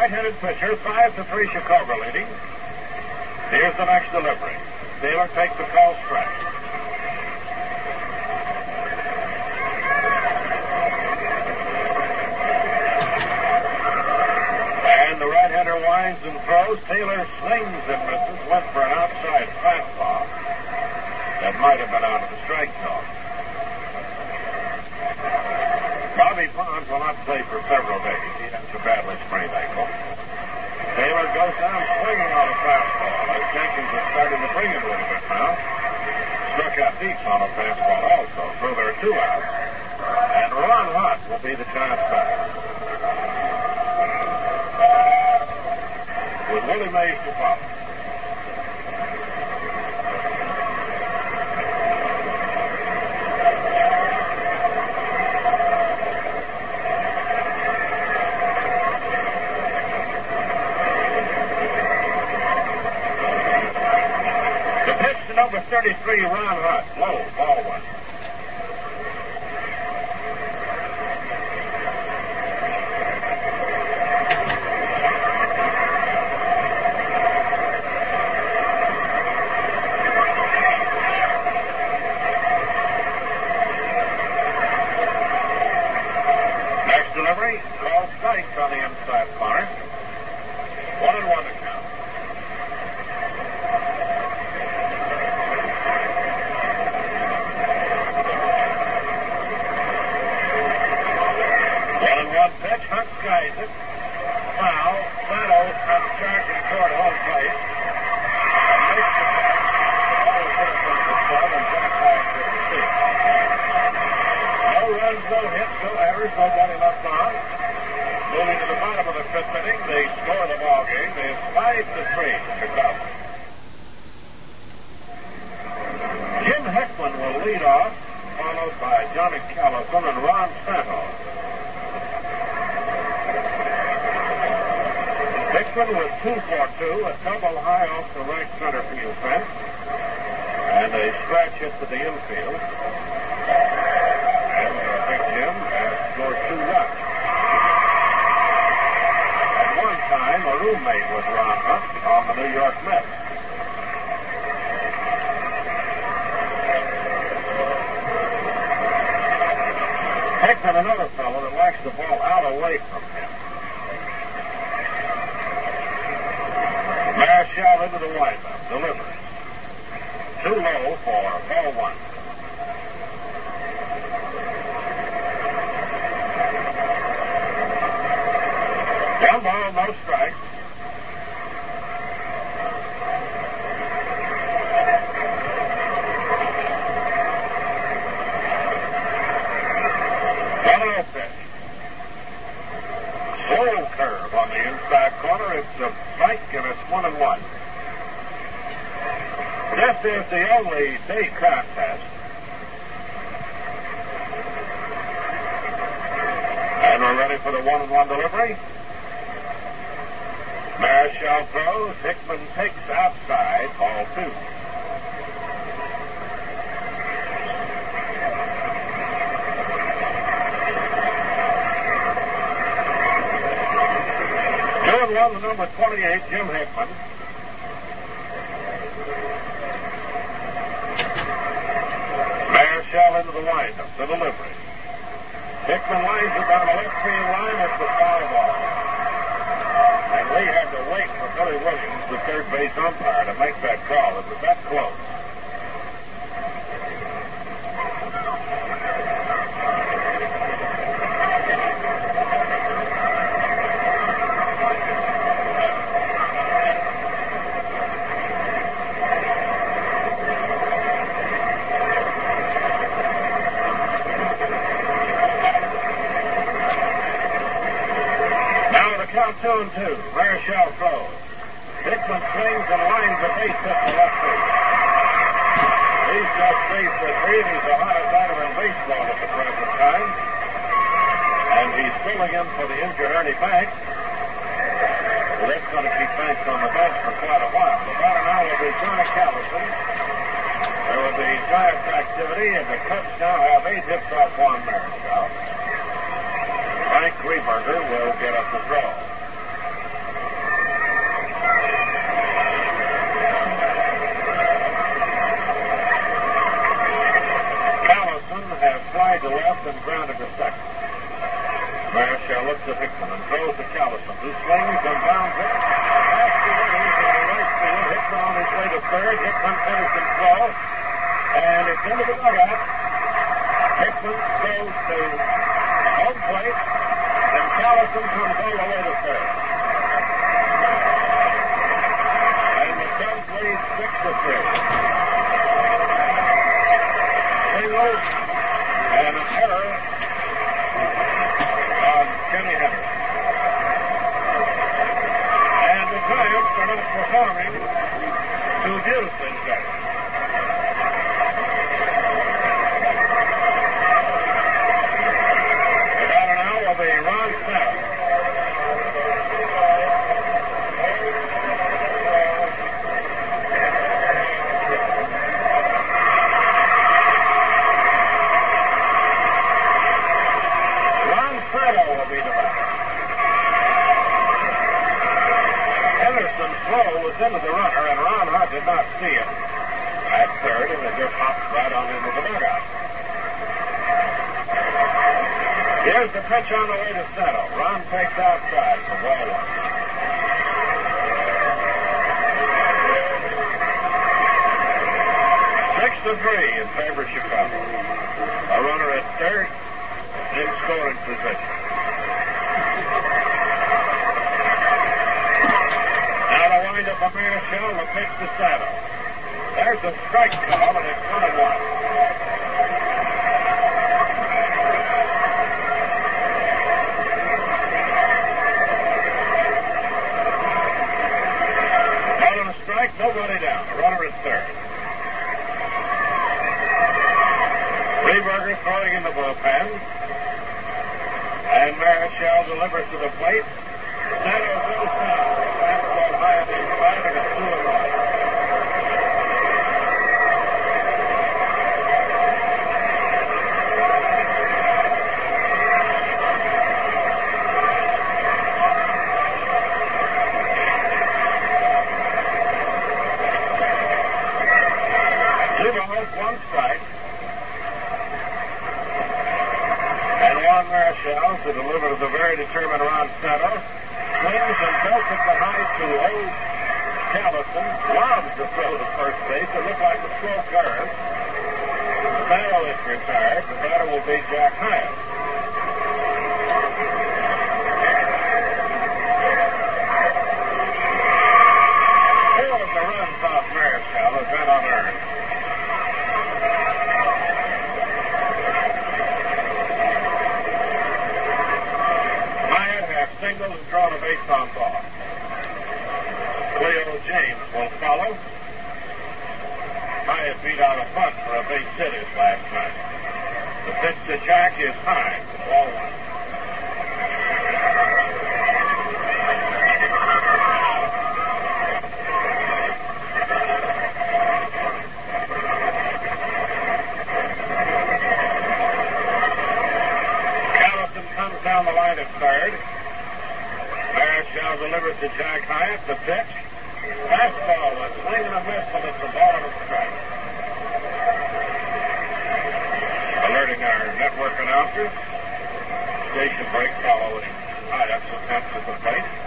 Right-handed pitcher, five to three Chicago leading. Here's the next delivery. Taylor takes the call strike. And the right-hander winds and throws. Taylor slings and misses. Went for an outside fastball. That might have been out of the strike zone. Bobby Bonds will not play for several days. Badly sprained ankle. Taylor goes down swinging on a fastball as Jenkins is starting to bring it a little bit now. Struck out deep on a fastball also, so there are two outs. And Ron Hunt will be the Giants batter. With Willie Mays to follow. The pitch to number 33, Ron Hunt. Low, ball one. Next delivery, call strikes on the inside corner. One and one to count. One and one pitch, it. Foul. Santo comes charging toward home plate. No runs, no hits, no errors, nobody left on. Moving to the bottom of the fifth inning, they score the ball game. It's five to three, Chicago. Jim Hickman will lead off, followed by Johnny Callison and Ron Santos. Hickman with two for two, a double high off the right center field fence, and a scratch hit to the infield. And uh, Big Jim has scored two runs. At one time, a roommate was Ron Hunt on the New York Mets. Hickman, another fellow that likes the ball out away from Marichal into the windup. Delivers. Too low for ball one. One ball, no strikes. Slow curve on the inside corner. It's a strike and it's one and one. This is the only day contest. And we're ready for the one and one delivery. Marichal throws. Hickman takes outside. Ball two. Two and one, the number 28, Jim Hickman. The windup, the delivery. Hickman lines it down the left field line. It's a foul ball. And Lee had to wait for Billy Williams, the third base umpire, to make that call. It was that close. Now the count two and two. Marichal throws. Hickman swings and lines the base hit to left field. He's just faced the three, and he's the hottest item in baseball at the present time. And he's filling in for the injured Ernie Banks. Well, that's going to keep Banks on the bench for quite a while. About an hour will be Johnny Callison. There will be Giants activity, and the Cubs now have eight hits off Juan Marichal. Frank Reberger will get up the throw. Has to left and grounded to second. Marichal looks at Hickman and throws to Callison, who swings and bounds it. The Williams the right field. Hickman on his way to third. Hickman finishes throw. And it's into the dugout. Hickman throws to home plate. And Callison comes all the way to third. And the Cubs lead six to three. Single and error on Kenny Henry. And the Giants are not performing to Houston today. Into the runner, and Ron Hart did not see it at third, and it just hopped right on into the dugout. Here's the pitch on the way to Santo. Ron takes outside for ball one. Six to three in favor of Chicago. A runner at third in scoring position. Now the windup of Marichal, the pitch to Santo. There's a strike call, and it's one and one. Out on a strike, nobody down. A runner at third. Reberger throwing in the bullpen. And Marichal delivers to the plate. High on the to deliver to the very determined Ron Santo. Swings and belts it behind to old Callison. Lobs the throw to first base. It looked like a slow curve. Santo is retired. The batter will be Jack Hiatt. Four of the runs off Marichal have been unearned. Hiatt has singled and drawn a base on ball. Cleo James will follow. Hiatt beat out a bunt for a base hit last night. The pitch to Jack is high. Ball one. Comes down the line at third. Marichal delivers to Jack Hiatt. The pitch. Fastball, a swing and a miss, and it's the ball of a strike. Alerting our network announcers station break following Hiatt's attempts at the plate.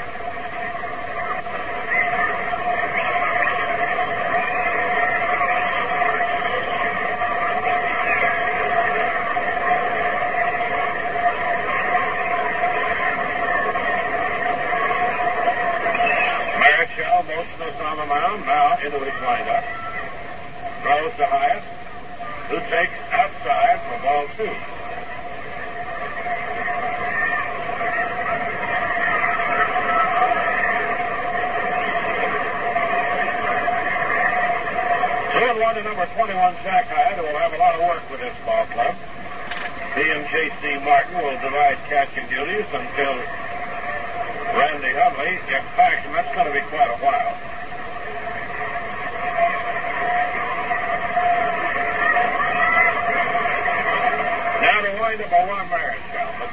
Mound, now into his windup. Throws to Hiatt, who takes outside for ball two. Two and one to number 21, Jack Hiatt, who will have a lot of work with this ball club. He and J.C. Martin will divide catching duties until Randy Hundley gets back, and that's going to be quite a while. The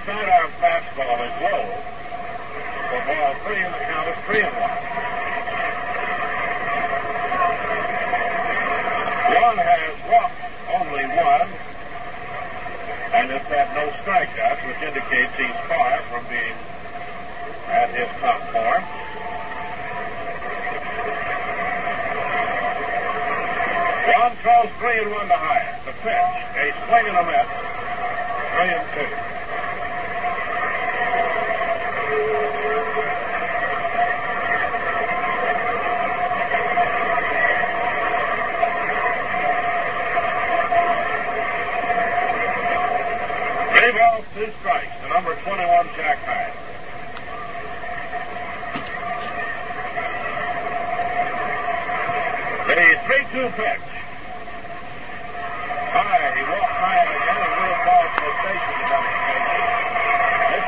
sidearm fastball is low. For ball three, and the count is three and one. One has walked only one, and has had no strikeouts, which indicates he's far from being at his top form. One throws three and one to Hiatt. The pitch, a swing and a miss. Two. Three balls, two strikes. The number 21, Jack Hiatt. The 3-2 pitch. High, he walked high again and real It's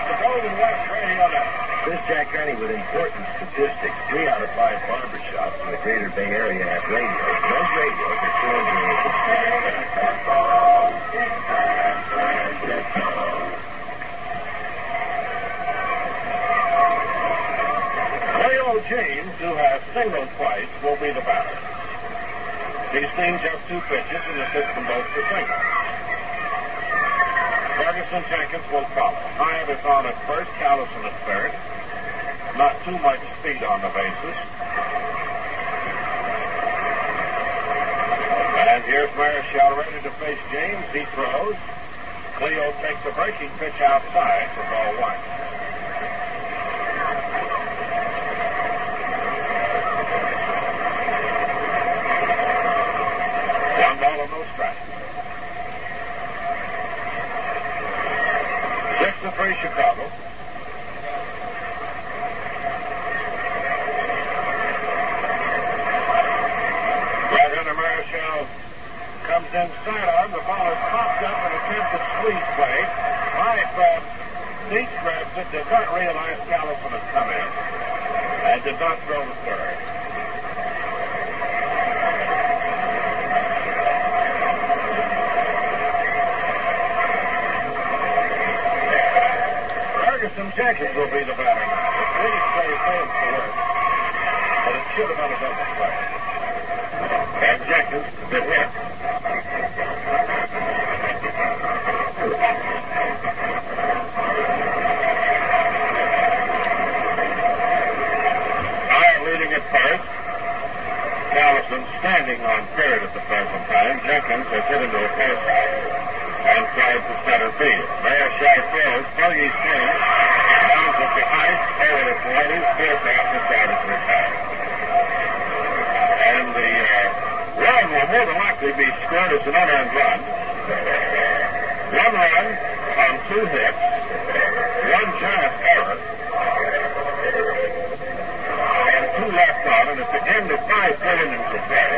the Golden West. This Jack Carney with important statistics. Three out of five barbershops in the greater Bay Area have radios. Those radios are tuned Leo James, who has singled twice, will be the batter. He's seen just two pitches and has hit them both for singles. Ferguson Jenkins will follow. Hiatt is on at first, Callison at third. Not too much speed on the bases. And here's Marichal ready to face James. He throws. Cleo takes a breaking pitch outside for ball. One ball and no strike. Six Chicago. Right under Marichal comes inside on. The ball is popped up and attempted squeeze play. My uh, deep grabs it, did not realize Callison had come in, and did not throw the third. Jenkins will be the batter now. The three play fails to work, but it should have been a double play. And Jenkins did hit. Higher leading at first. Callison standing on third at the present time. Jenkins has hit into a first and flies to center field. Mayor Shai throws. Fergie swings. And the uh, run will more than likely be scored as an unearned run. One run on two hits. One giant error. And two left on. And at the end of five full innings of play,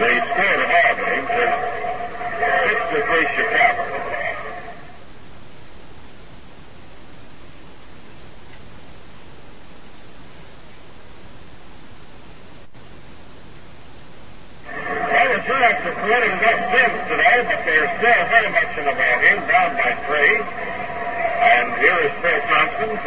the score of all games is six to three Chicago. Well, the Giants are creating good sins today, but they're still very much in the ballgame, down by three. And here is Phil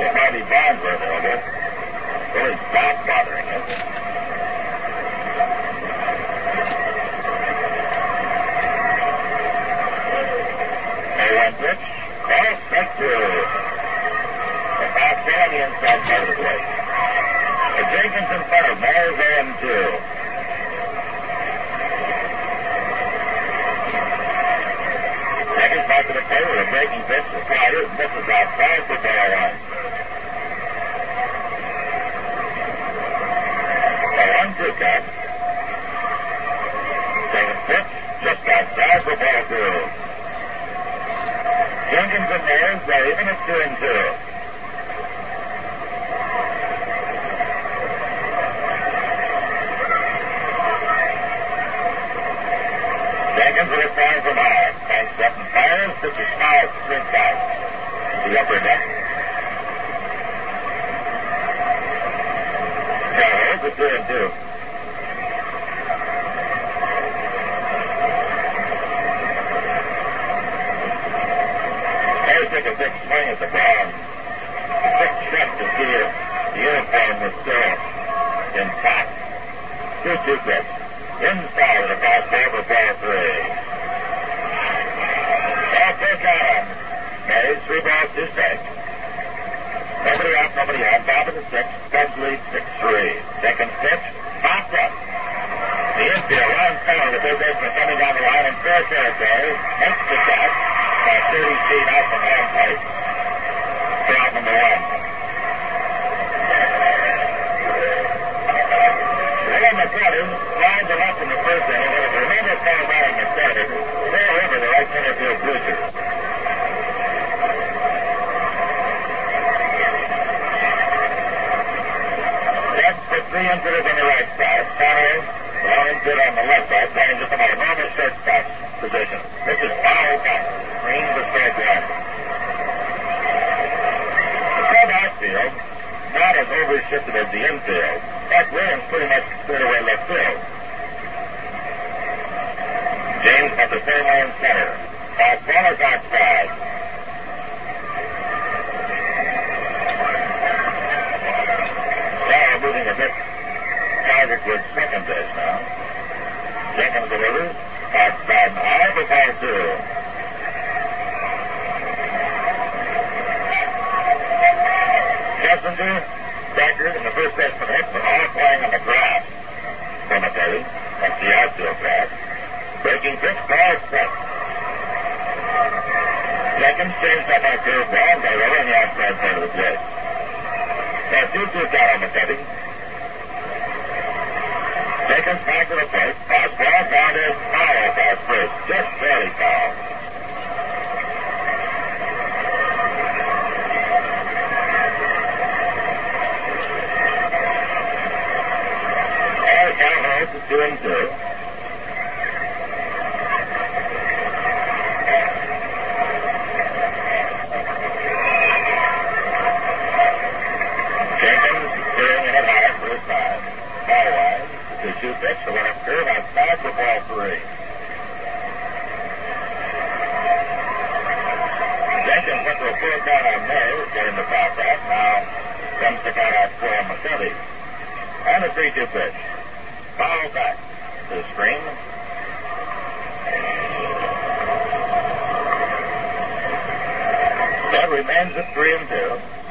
It might be bad weather, a little bit. it's not bothering us. The inside part of the. Adjacent in front of Mars AM2. back to the corner, the breaking pitch, the slider, misses outside the ball line. 100 now. Second pitch, just outside the ball field. Jenkins and Nairns are even at 2 and two. Jenkins with his signs of high. Banks up and fires, pitches foul, strikes. The upper deck. Joe, the 2 and 2. take a big swing at the bomb. Six shots into the, the airplane was still in top. Two sequence. Inside at about over ball three. After take on. Made three balls, two strikes. Nobody out, nobody out. Bottom of the sixth. Cubs lead 6-3. Second pitch. Popped up. The infield, long corner, the third baseman coming down the line in fair territory. Makes the shot. About 30 feet out from home plate. Strike number one. William McCarty slides it up in the first inning. It was Remember foul ball in the third. Fair over the right center field. That's for three infitters on the right side. Connor, well good on the left side, playing just about a normal shortstop position. This is foul count. Green for strike one. The club outfield, not as overshifted as the infield. Buck Williams pretty much cleared away left field. James at the third lane center. Fastball is outside. Now moving a bit. Target with second base now. Jenkins delivers. Outside and high for ball two. Kessinger, Beckert, and the first baseman Hickman all playing on the grass. Cemetery. That's the outfield grass. Breaking pitch, ball set. Jenkins changed on a curve ball, got it over the outside side of the plate. Now, two two down on the cutting. Jenkins back to the plate. Fastball down is foul first. Just barely foul. And two. Jenkins steering in at high for his time. Ball wide. The two pitch, the up curve outside for ball three. Jenkins went to a full count on Mays, getting the foul back. Now comes the count out for McCovey. And a 3-2 pitch. Foul back to the screen. That remains at 3 and 2.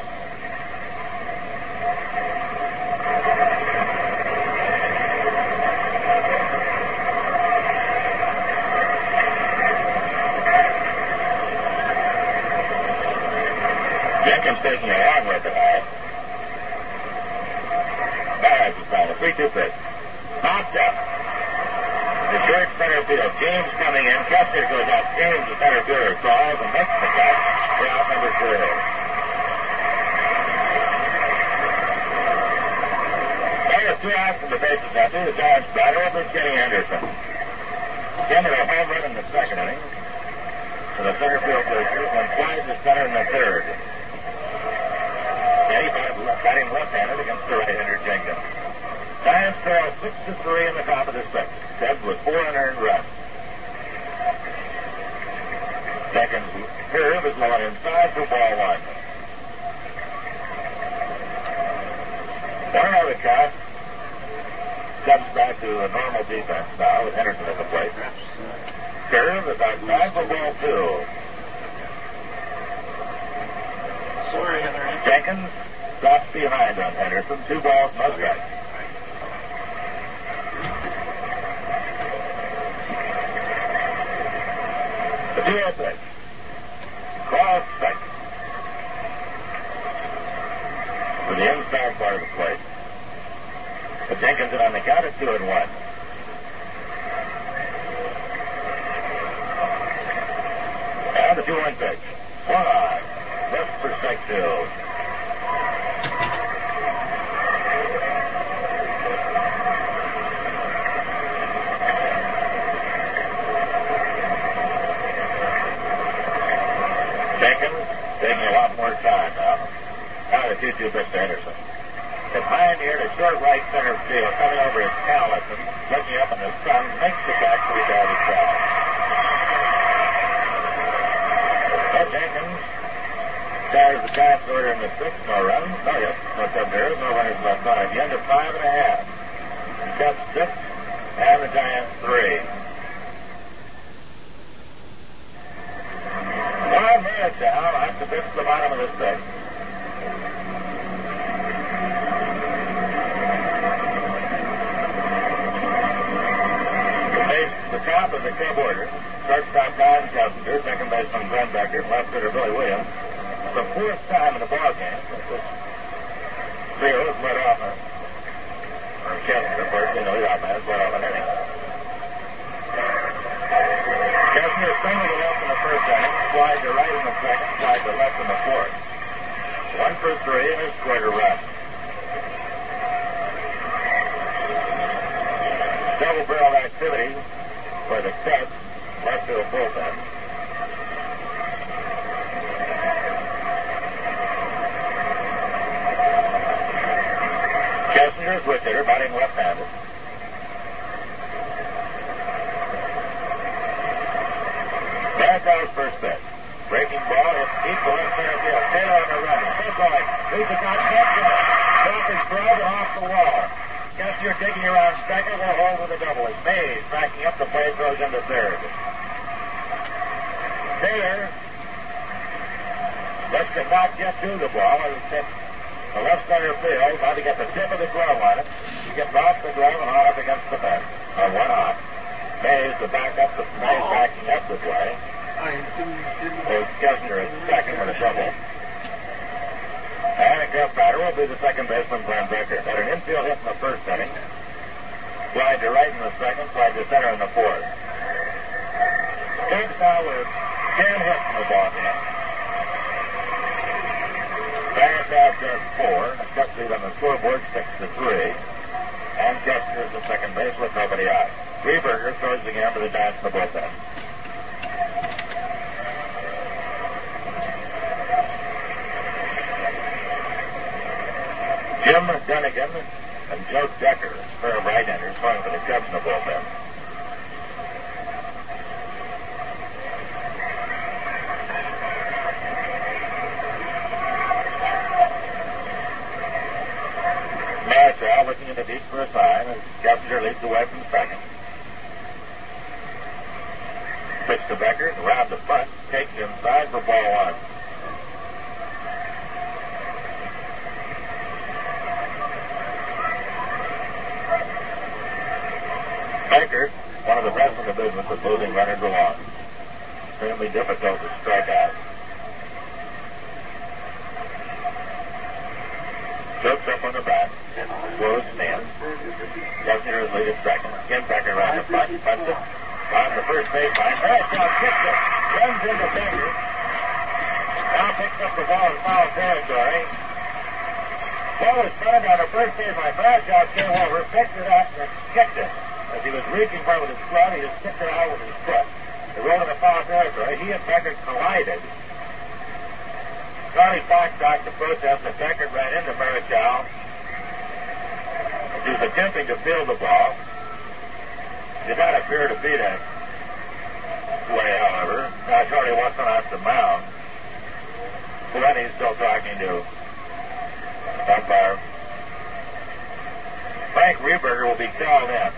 Jenkins taking a long look at that. Barrage is called a 3-2 pitch. Popped up. The short center field. James coming in. Kessinger goes out. James, the center fielder, calls and makes the catch for out number two. There are two outs in the bases empty. The Giants batter is Kenny Henderson. Kenny a home run in the second inning to the center field and flies to center in the third. And he got him left-handed against the right-hander Jenkins. Giants trail 6 to 3 in the top of the sixth. Cubs with four unearned runs. Jenkins curve is low inside for ball one. One out of count. Back to a normal defense now with Henderson at the plate. Curve is outside for ball two. Jenkins drops behind on Henderson. Two balls, no strikes. The two oh six. Cross second. To the inside part of the plate. But Jenkins is on the count at two and one. And the two one pitch. One on. For strike two. Jenkins taking a lot more time. Now the 2 2 pitch to Henderson. The pioneer to short right center field, coming over his Callison, looking up in the sun, makes the catch retire the. But Jenkins carries the pass order in the sixth, no runs, no hits, no sub errors, no runners left on. The of five and a half. Cubs six, and the Giants three. Five minutes that's the pitch the bottom of the sixth. The top of the Cub order. Shortstop Don Kessinger, second baseman Glenn Beckert, left fielder Billy Williams. Fourth time in the ball game that this led off a, or Kessinger, of course, you know, off man has led off an inning. Kessinger single to left in the first inning, slide to right in the second, slide to left in the fourth. One for three and has scored a run. Double barrel activity for the Cubs, left field bullpen. Is with hitter, batting left-handed. Barrow's first pitch. Breaking ball, it's deep to left center field. Taylor on the run. So going. Leads it not there. Drop his glove off the wall. Kessinger digging around second will hold with a double. As Mays backing up the play throws into third. Taylor lets it not get to the ball. It's hit the left center field. About to get the tip of the glove on it. He gets off the glove and on up against the fence. Or one off. Mays the back up the Mays backing up the play. I didn't, Kessinger at second with a double. And a Cub batter will be the second baseman, Glenn Beckert. Had an infield hit in the first inning. Slide to right in the second, slide to center in the fourth. Cubs now with 10 hits in the ball game. Barrett has four. Lead on the scoreboard, six to three. And Kessinger is the second base with nobody out. Reberger throws again to the Giants in the bullpen. Jim Dunegan and Joe Decker, pair of right-handers, throwing for the Cubs in the bullpen. The deep for a sign as Kessinger leads away from second. Pitch to Beckert, around the front, takes inside for ball one. Beckert, one of the best in the business of moving runners along. Extremely difficult to strike out. Jokes up on the back. Stand. Kessinger is lead at second. Again Beckert around the front. Punts it. On the first baseline. Bradshaw kicks it. Runs into Beckert. Now picks up the ball in foul territory. Ball was spun on the first baseline. Bradshaw came over, picked it up, and kicked it. As he was reaching for it with his glove, he just kicked it out with his foot. It rolled in the foul territory. He and Beckert collided. Charlie Fox talked to protest that Beckert ran into Marichal. He was attempting to field the ball. Did not appear to be that way, however. Now Charlie Watson off the mound. Lenny's still talking to umpire. Frank Reberger will be called in.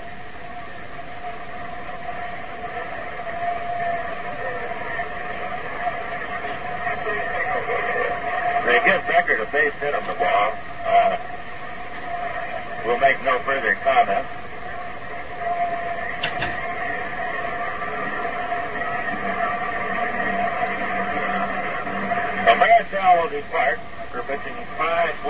They give Beckert a base hit on the ball. Uh, will make no further comment. The Bears now will depart for pitching 5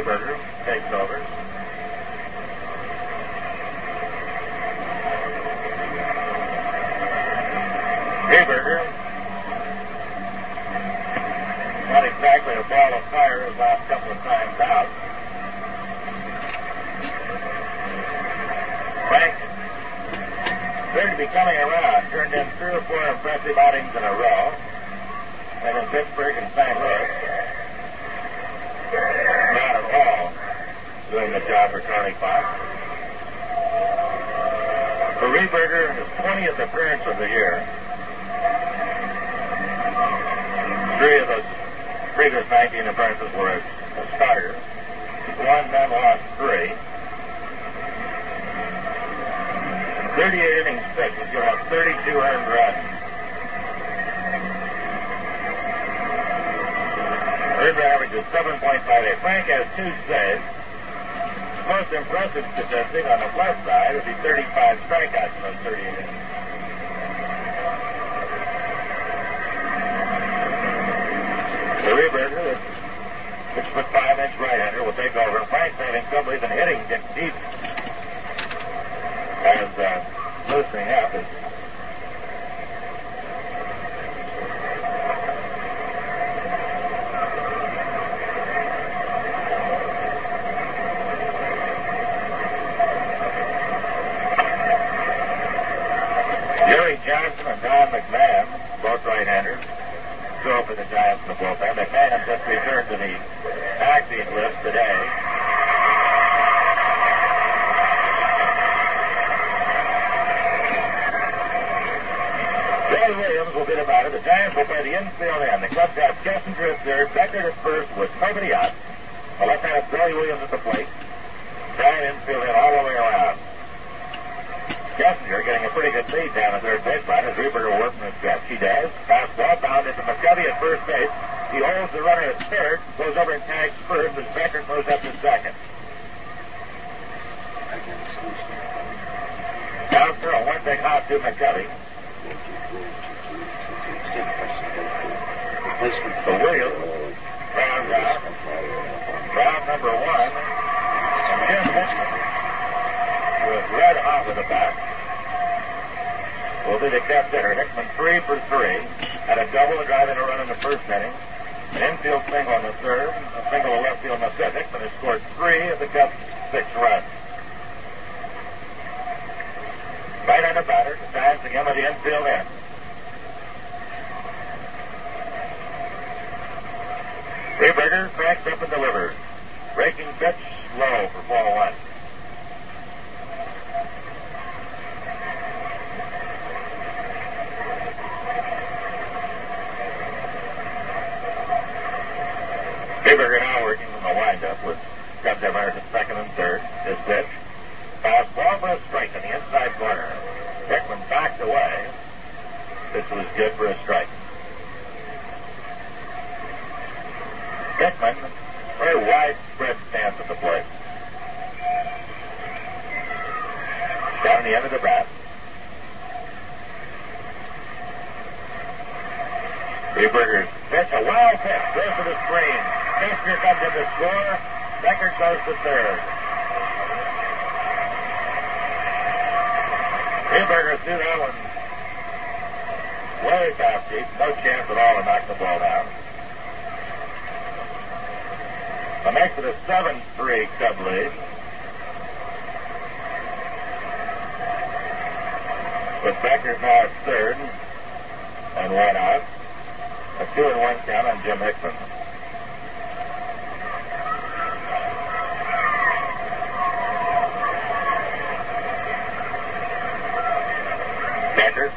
Reberger takes over. Reberger. Not exactly a ball of fire his last couple of times out. Frank appeared to be coming around. Turned in three or four impressive outings in a row. And in Pittsburgh and St. Louis. Doing the job for Charlie Fox. For Reberger, his 20th appearance of the year. Three of those previous 19 appearances were as a starter. One then lost three. 38 innings pitched. He's given up 32 earned runs. Run average is 7.58. Frank has two saves. Most impressive statistic on the plus side would be 35 strikeouts those 38 innings. The Reberger, the six foot five inch right hander, will take over. Frank's having trouble even hitting it deep as uh, loosening up. Is Jerry Johnson and Don McMahon, both right-handers, throw for the Giants in the bullpen. McMahon just returned to the acting list today. Billy Williams will be the batter. The Giants will play the infield end. The Cubs have Kessinger at third, Beckert at first with nobody out. The left-handed Billy Williams at the plate. Giant infield in all the way around. Kessinger getting a pretty good lead down the third base, baseline as Reberger working his stretch. He does. Fastball bounded to McCovey at first base. He holds the runner at third, goes over and tags first as Beckert moves up to second. Bouncer a one big hop to McCovey. So Williams rounds out. Round number one. And Jim Hickman with red hot with the bat. Will be the kept hitter. Hickman three for three. Had a double, a drive in a run in the first inning. An infield single on the third. A single to left field in the fifth. Hickman has scored three of the Cubs' six runs. Right-handed batter. The Giants again with the infield end. Reberger cracks up and delivers. Breaking pitch low for ball one. Reberger now working from the windup have runners at second and third. His pitch. Fastball for a strike in the inside corner. Hickman backed away. This was good for a strike. Hickman, very widespread stance at the plate. Down the end of the bat. Reberger's pitch, a wild pitch, goes to the screen. Kessinger comes in to score. Beckert goes to third. Reberger threw that one way past deep. No chance at all to knock the ball down. The makes it a 7-3 Cub lead. With Beckert's now at third and one out. A two and one count on Jim Hickman.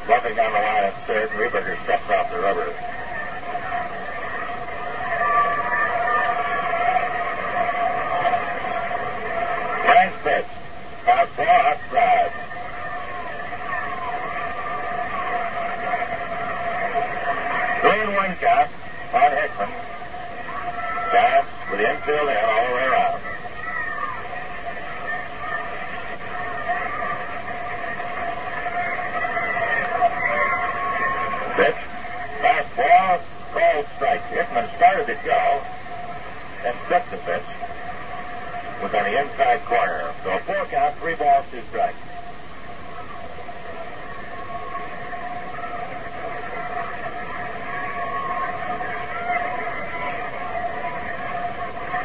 Nothing on the line at third. Reberger steps off the rubber. Nice pitch. Fastball outside. Three and one count on Hickman. Giants with the infield in all the way around. Here's a job. And pitch. was on the inside corner. So a four count, three balls, two strikes.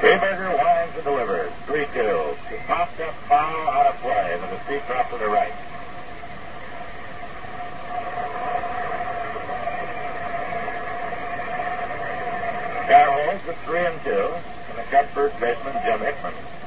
Reberger winds and delivers. 3 2. Popped up foul out of play and the steep drop to the right. Stratford, Redmond, Jim Hickman.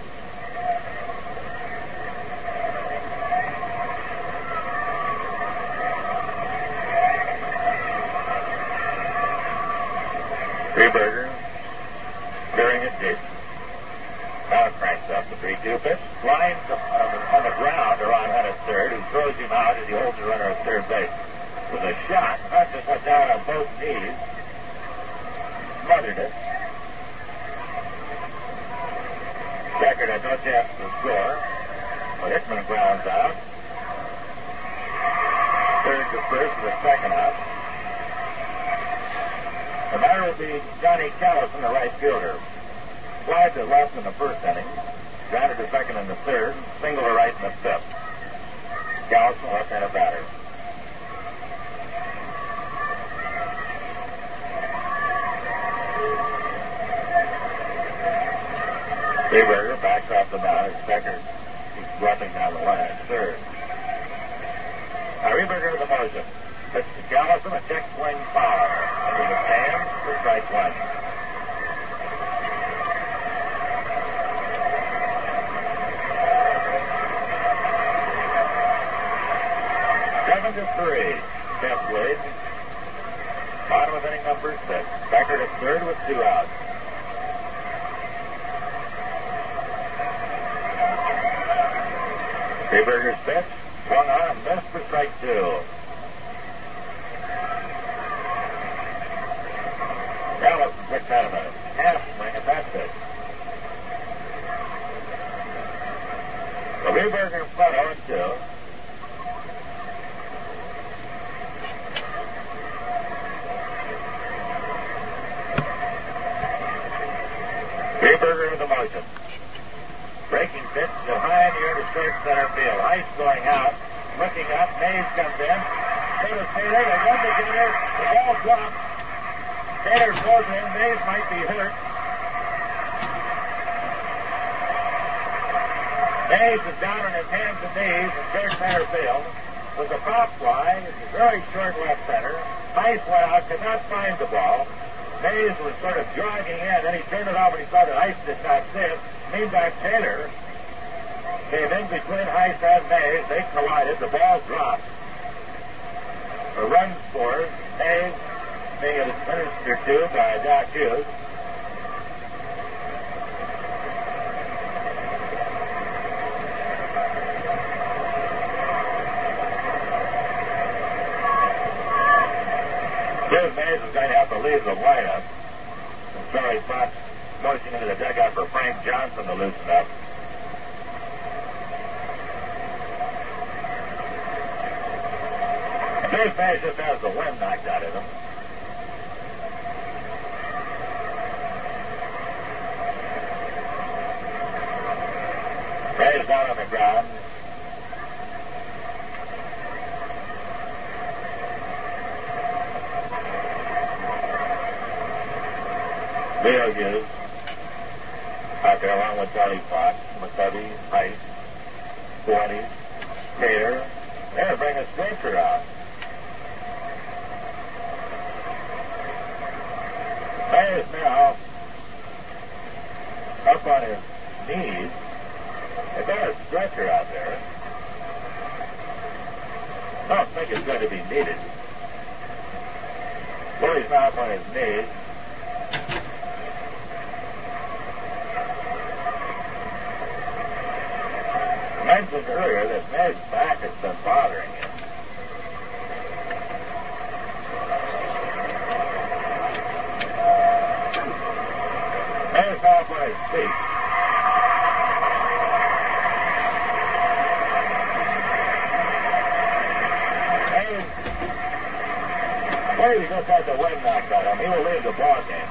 Brady just had the wind knocked out of him. He will leave the ball game.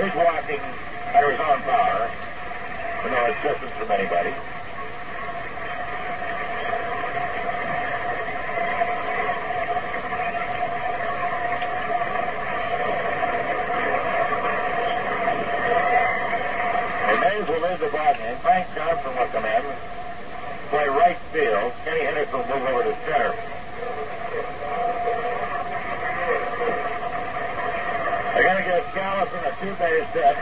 He's watching Arizona Power with no assistance from anybody. will leave the ball game. Frank Johnson will come in, play right field. Kenny Henderson will move over to center. They're going to give Callison a two-base hit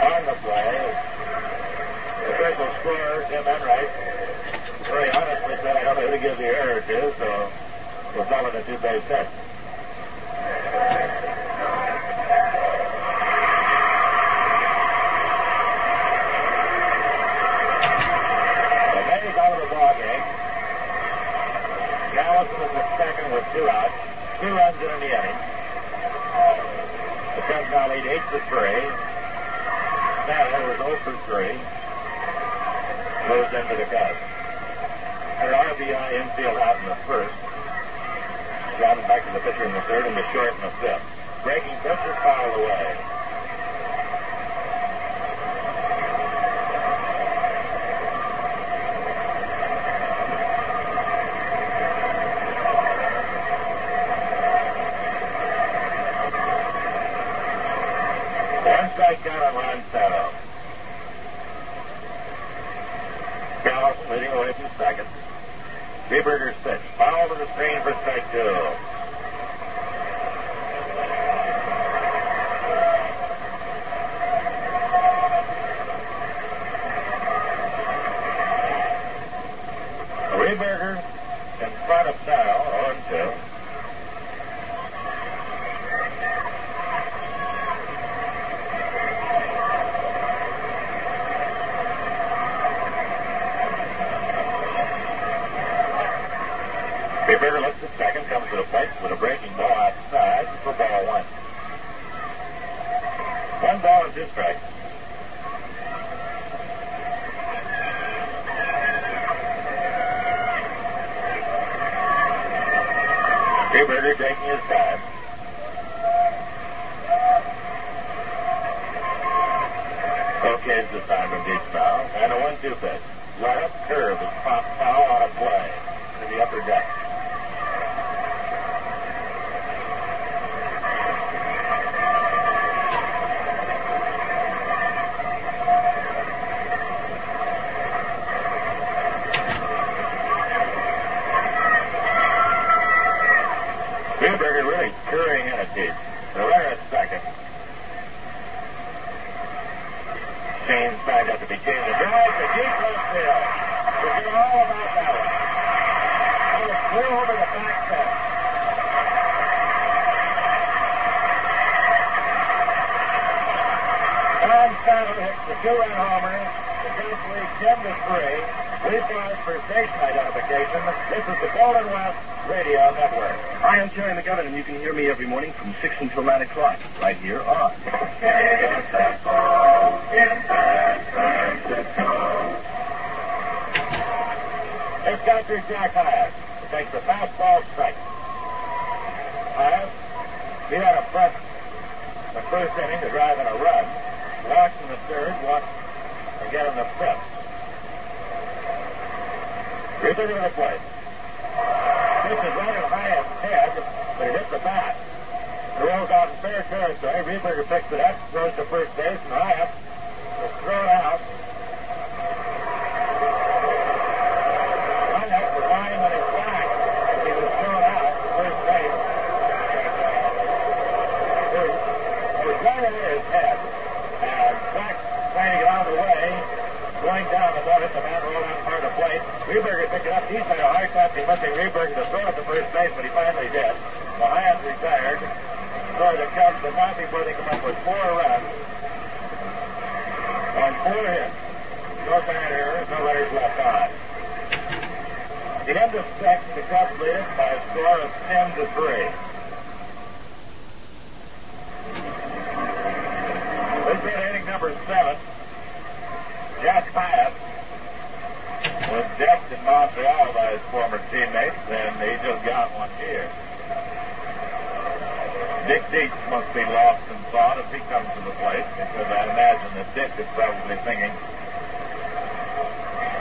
on the play. The official scorer, Jim Enright, very honestly said, I don't know who to give the error to, so we're call a two-base hit. Gallatin is the second with two outs, two runs in the inning. The Cubs lead 8 to 3. Snyder was 0 for 3. Goes into the Cubs. An RBI infield out in the first. Driving back to the pitcher in the third and the short in the fifth. Breaking pitch is fouled away.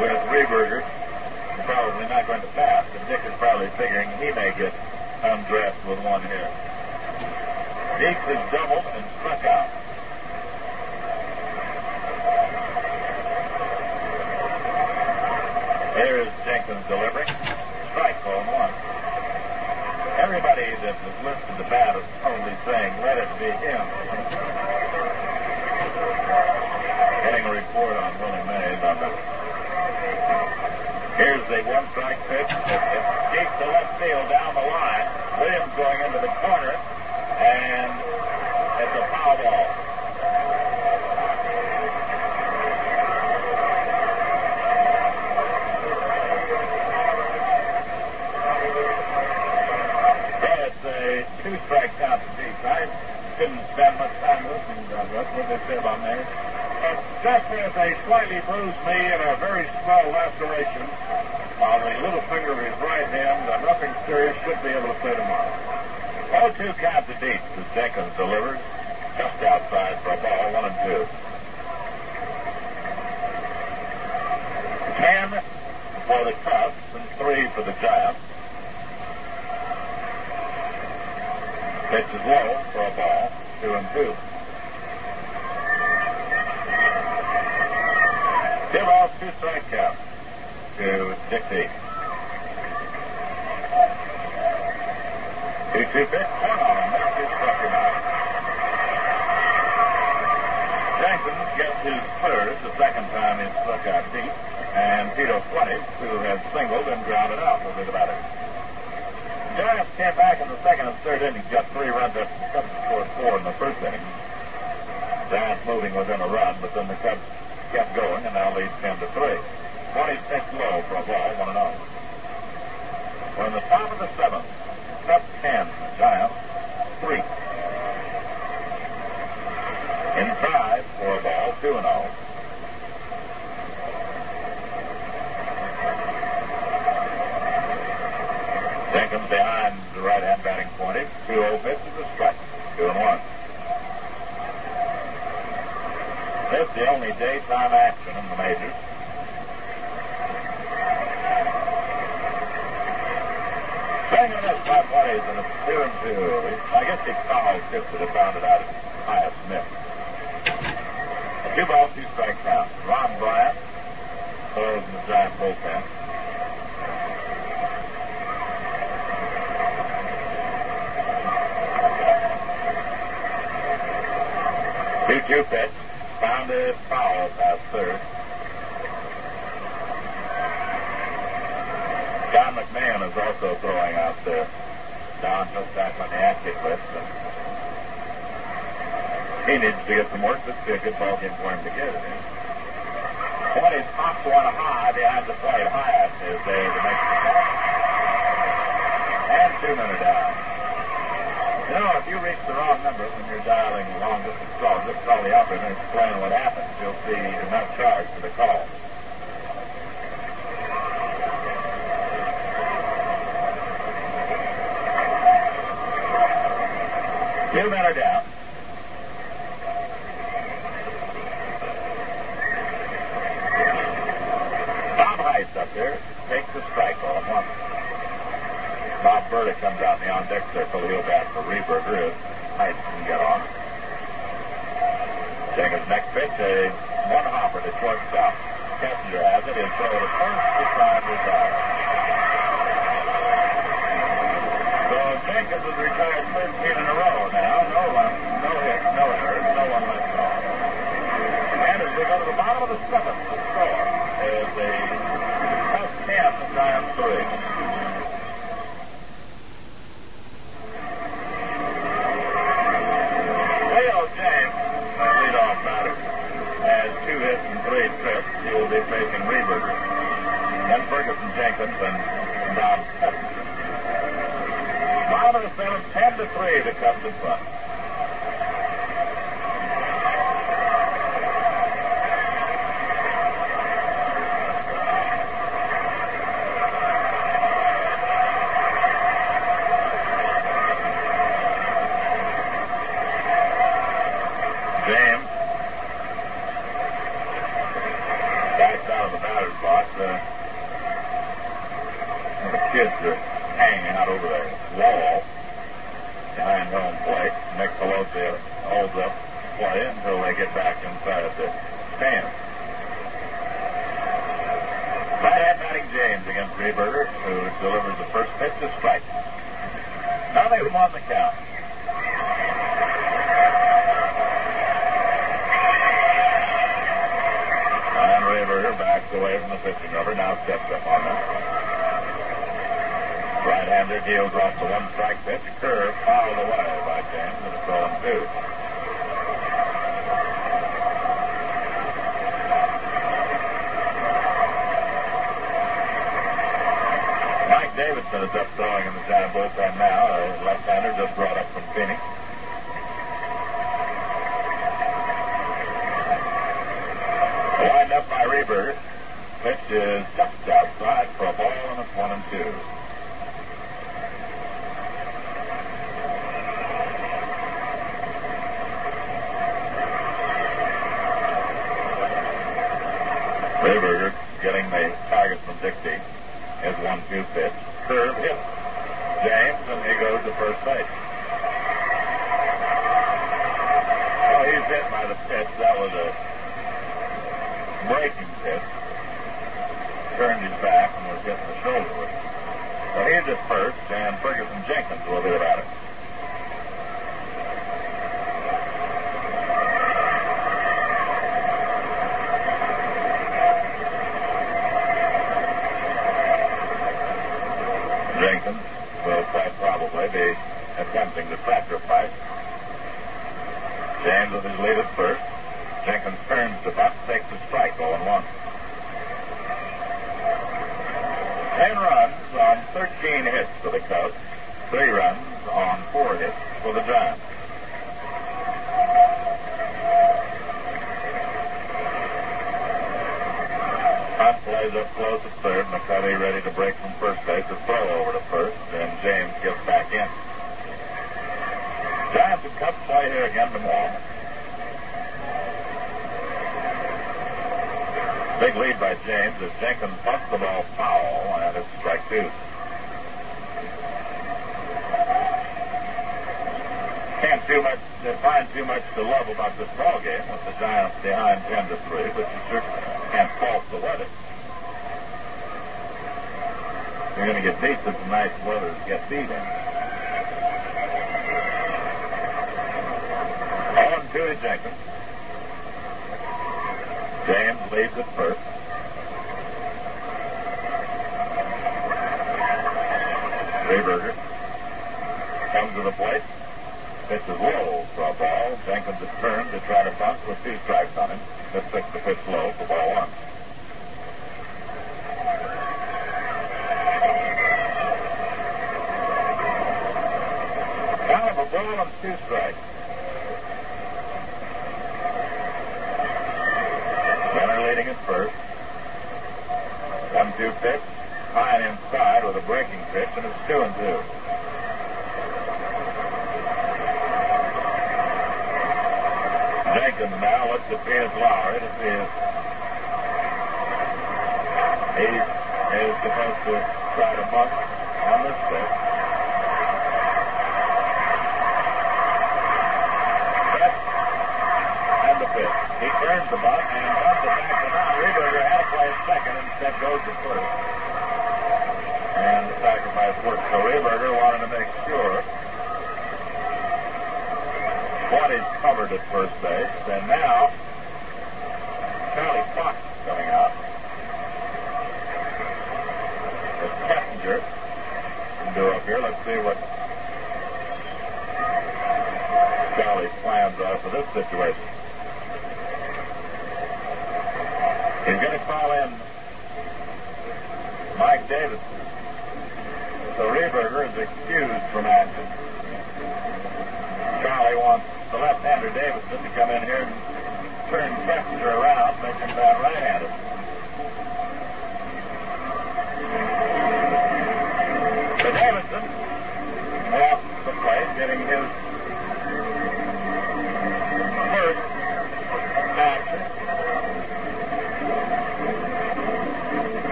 With three Reberger, probably not going to pass, and Dick is probably figuring he may get undressed with one here. Dietz is doubled and struck out. Here is Jenkins delivering. Strike ball one. Everybody that was listed the bat is probably saying, let it be him. Getting a report on Willie Mays on. Here's the one strike pitch. It, deep to left field down the line. Williams going into the corner, and it's a foul ball. Yeah, it's a two strike count to. I didn't spend much time listening to. What they say about Mays? Just with a slightly bruised knee and a very small laceration on the little finger of his right hand, uh, nothing serious. Should be able to play tomorrow. 0-2 count to Dietz as Jenkins delivers. Just outside for a ball, one and two. Ten for the Cubs and three for the Giants. Pitch is low for a ball, two and two. Two strike count to Dixie. Two two pitch, one on him. Struck out. Jenkins gets his third, the second time he struck out deep, and Tito Fuentes, who has singled and grounded out, will be the batter. Giants came back in the second and third innings, got three runs up. The Cubs scored four in the first inning. Giants moving within a run, but then the Cubs kept going and now leads 10 to 3. 26 low for a ball, 1 and 0. We're in the top of the seventh. Cubs 10, Giants 3. In five for a ball, 2 and 0. Jenkins behind the right hand batting point. 2 0 pitch is a strike. 2 and 1. It's the only daytime action in the majors. Swing on this by Fuentes, and it's 2 and 2. I guess he fouled tips that have found it out at Hiatt Smith. A two ball, two strike count. Ron Bryant throws in the giant bullpen. Two two pitch. Found a foul past third. John McMahon is also throwing out there. Don just back on the active list. He needs to get some work. This would be a good ball game for him to get it in. Twenty pops one high behind the plate. Hiatt is there to make the catch. And two are down. You know, if you reach the wrong number when you're dialing long distance calls, just call the operator and explain what happened. You'll see you're not charged for the call. Two men are down. Bob Heise up there takes the strike ball and one. Bob Burdick comes out in the on-deck circle. He'll bat for Reberger. height can get on. Jenkins' next pitch, a one hopper to shortstop. Kessinger has it. He'll throw to first to try and retire. So Jenkins has retired 13 in a row now. No run, no hits, no errors, no one left off. And as we go to the bottom of the seventh, the score is a tough 10 to Giants 3. Hits and three trips. He will be facing Reberger. Then Ferguson Jenkins and Kessinger. Bottom of the seventh, 10 to 3 to Cubs in front. James backs out of the batter's box. Uh, the kids are hanging out over the wall behind home plate. Nick Colosi holds up play until they get back inside of the stand. Right-hand batting James against Reberger, who delivers the first pitch to strike. Now they've the count. And Reberger backs away from the pitching rubber, now steps up on them. Right-hander deals off the one strike pitch, curve fouled away by James, and it's 0 2. Mike Davidson is up throwing in the Giant bullpen now, a left-hander just brought up from Phoenix. Lined up by Reber. Pitch is just outside for a ball, and it's one and two. Reber getting the target from Dixie. His one-two pitch. Curve hit. James, and he goes to first base. Oh, he's hit by the pitch. That was a breaking pitch. Turned his back and was hitting the shoulder. So he's at first, and Ferguson Jenkins will be about it. Jenkins will quite probably be attempting the sacrifice. James with his lead at first. Jenkins turns to bunt, takes a strike, 0 1. Ten runs on 13 hits for the Cubs. Three runs on four hits for the Giants. Hunt plays up close at third. Ready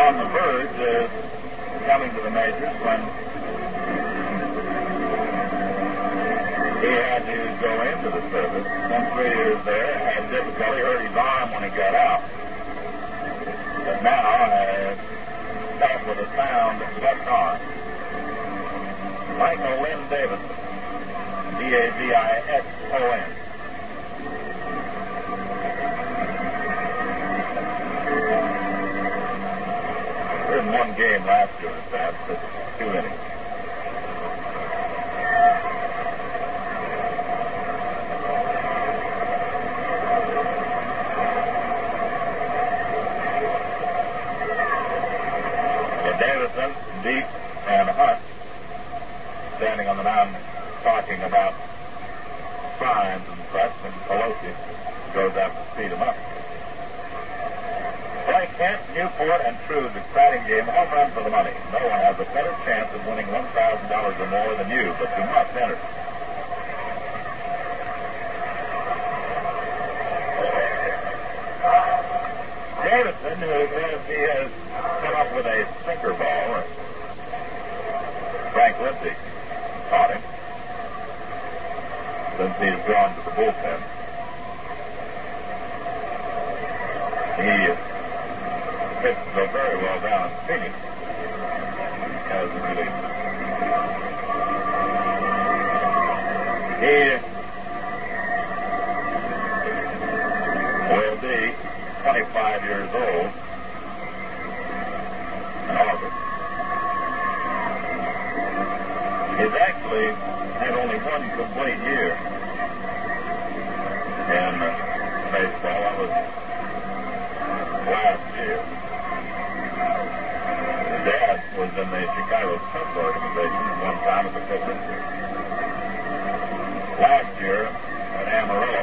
on the verge of coming to the majors when he had to go into the service. Spent three years there, had difficulty, hurt his arm when he got out. But now uh, has back with a sound left arm. Michael Lynn Davison, D-A-V-I-S-O-N. One game last year, fact, but two innings. So Davison, Dietz, and Hunt standing on the mound talking about signs and such, and Colosi goes out to speed him up. Play Kent, Newport, and True's exciting game. Home run for the money. No one has a better chance of winning $1,000 or more than you, but you must enter. Davison, who says he has come up with a sinker ball, Frank Linzy taught him since he's gone to the bullpen. He hits so very well down Phoenix. Really. He will be 25 years old in August. He's actually had only one complete year in uh, baseball. That was last year. His dad was in the Chicago Cubs organization at one time as a pitcher. Last year at Amarillo,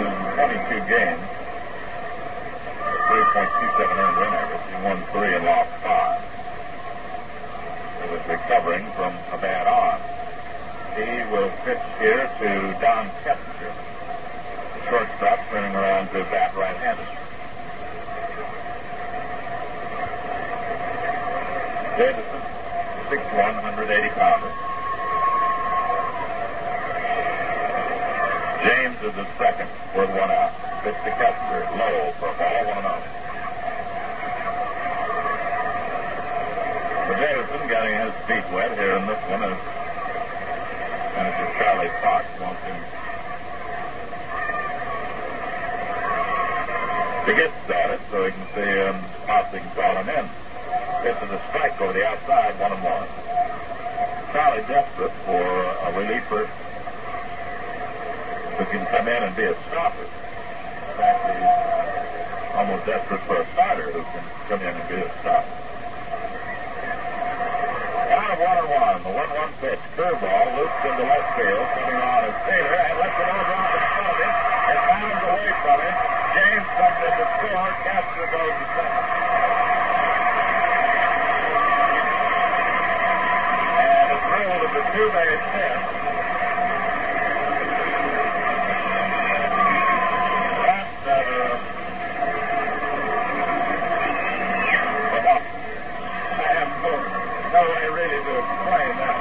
in 22 games, 3.27 earned run average, he won three and lost five. He was recovering from a bad arm. He will pitch here to Don Kessinger shortstop turning around to bat right-handed. Davison, 6'1", 180 pounder. James is the second, with one out. Pitch to Kessinger, low for ball, one out. So Davison getting his feet wet here in this one as manager Charlie Fox wants him to get started so he can see um, possibly can call in. Gets to the strike over the outside, one and one. Charlie desperate for uh, a reliever who can come in and be a stopper. In fact, he's uh, almost desperate for a starter who can come in and be a stopper. Out of one and one, the one-one pitch, curveball loops into left field, coming on as Taylor, and lets it all drop in front of him. It bounds away from him. James comes in to score. Castro goes to second. the two by. That's the to that.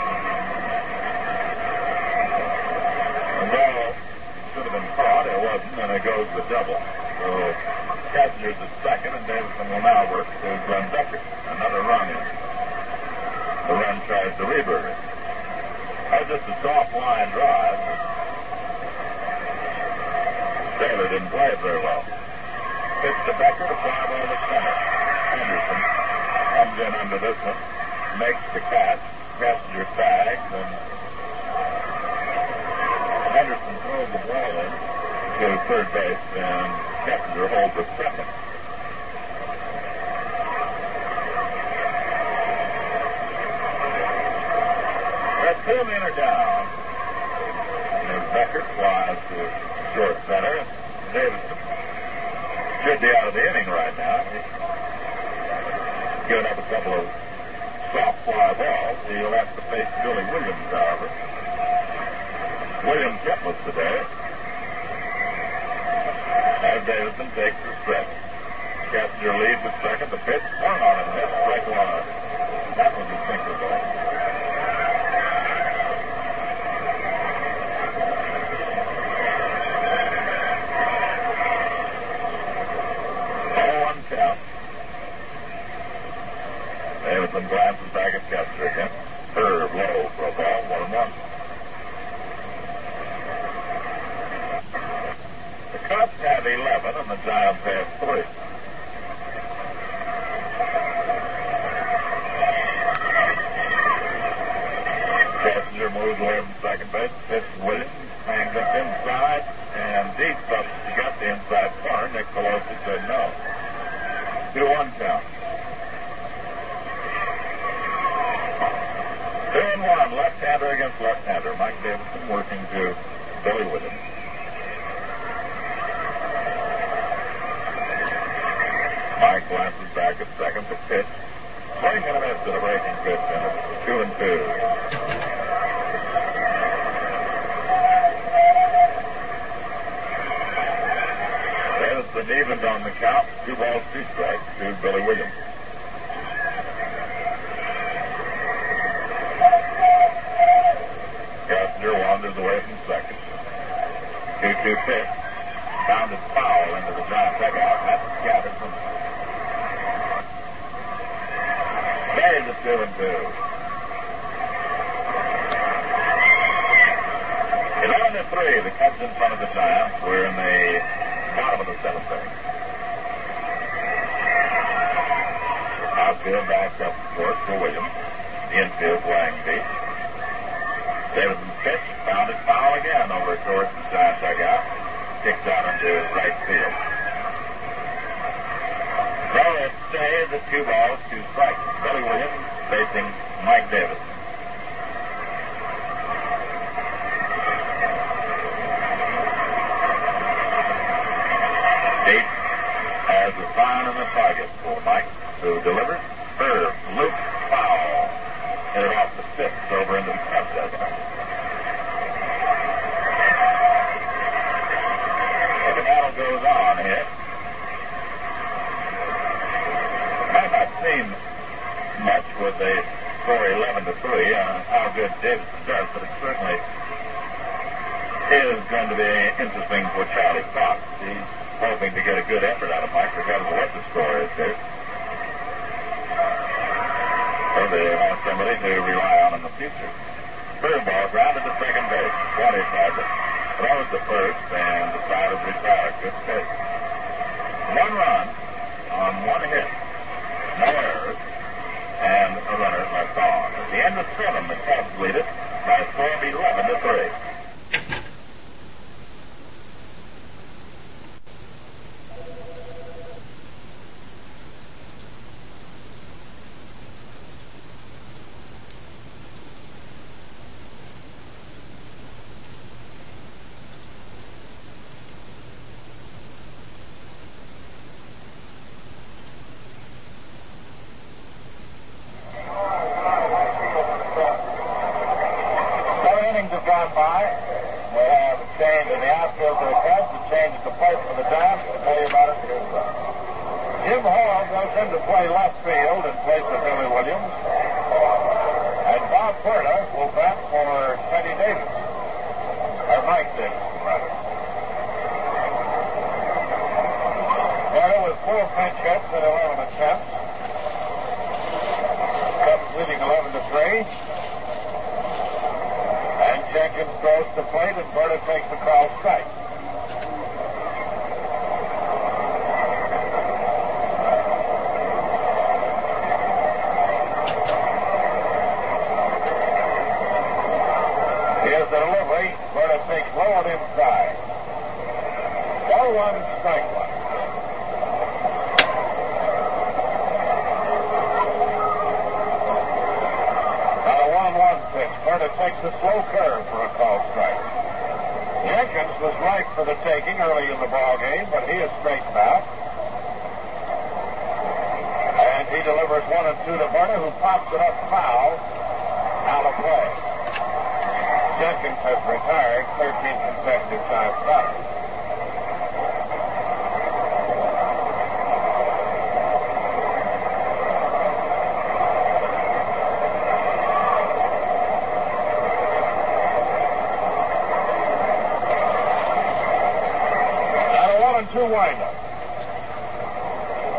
Should have been caught. It wasn't, and it goes the double. So at second, and Davison will now work to Glenn Beckert. Another run in. The run tries to rebirth. That just a soft line drive. Taylor didn't play it very well. Pitch to Beckert to fly ball to center. Henderson comes in under this one, makes the catch. Kessinger tags and Henderson throws the ball in to third base and Kessinger holds the second. two men are down. And Beckert flies to short center. Davison should be out of the inning right now. He's given up a couple of soft fly balls. He'll have to face Billy Williams, however. William kept today. As Davison takes the stretch. Kessinger leads the second. The pitch swung on and hit strike one. That was a sinker ball. the glass and back at Castro again.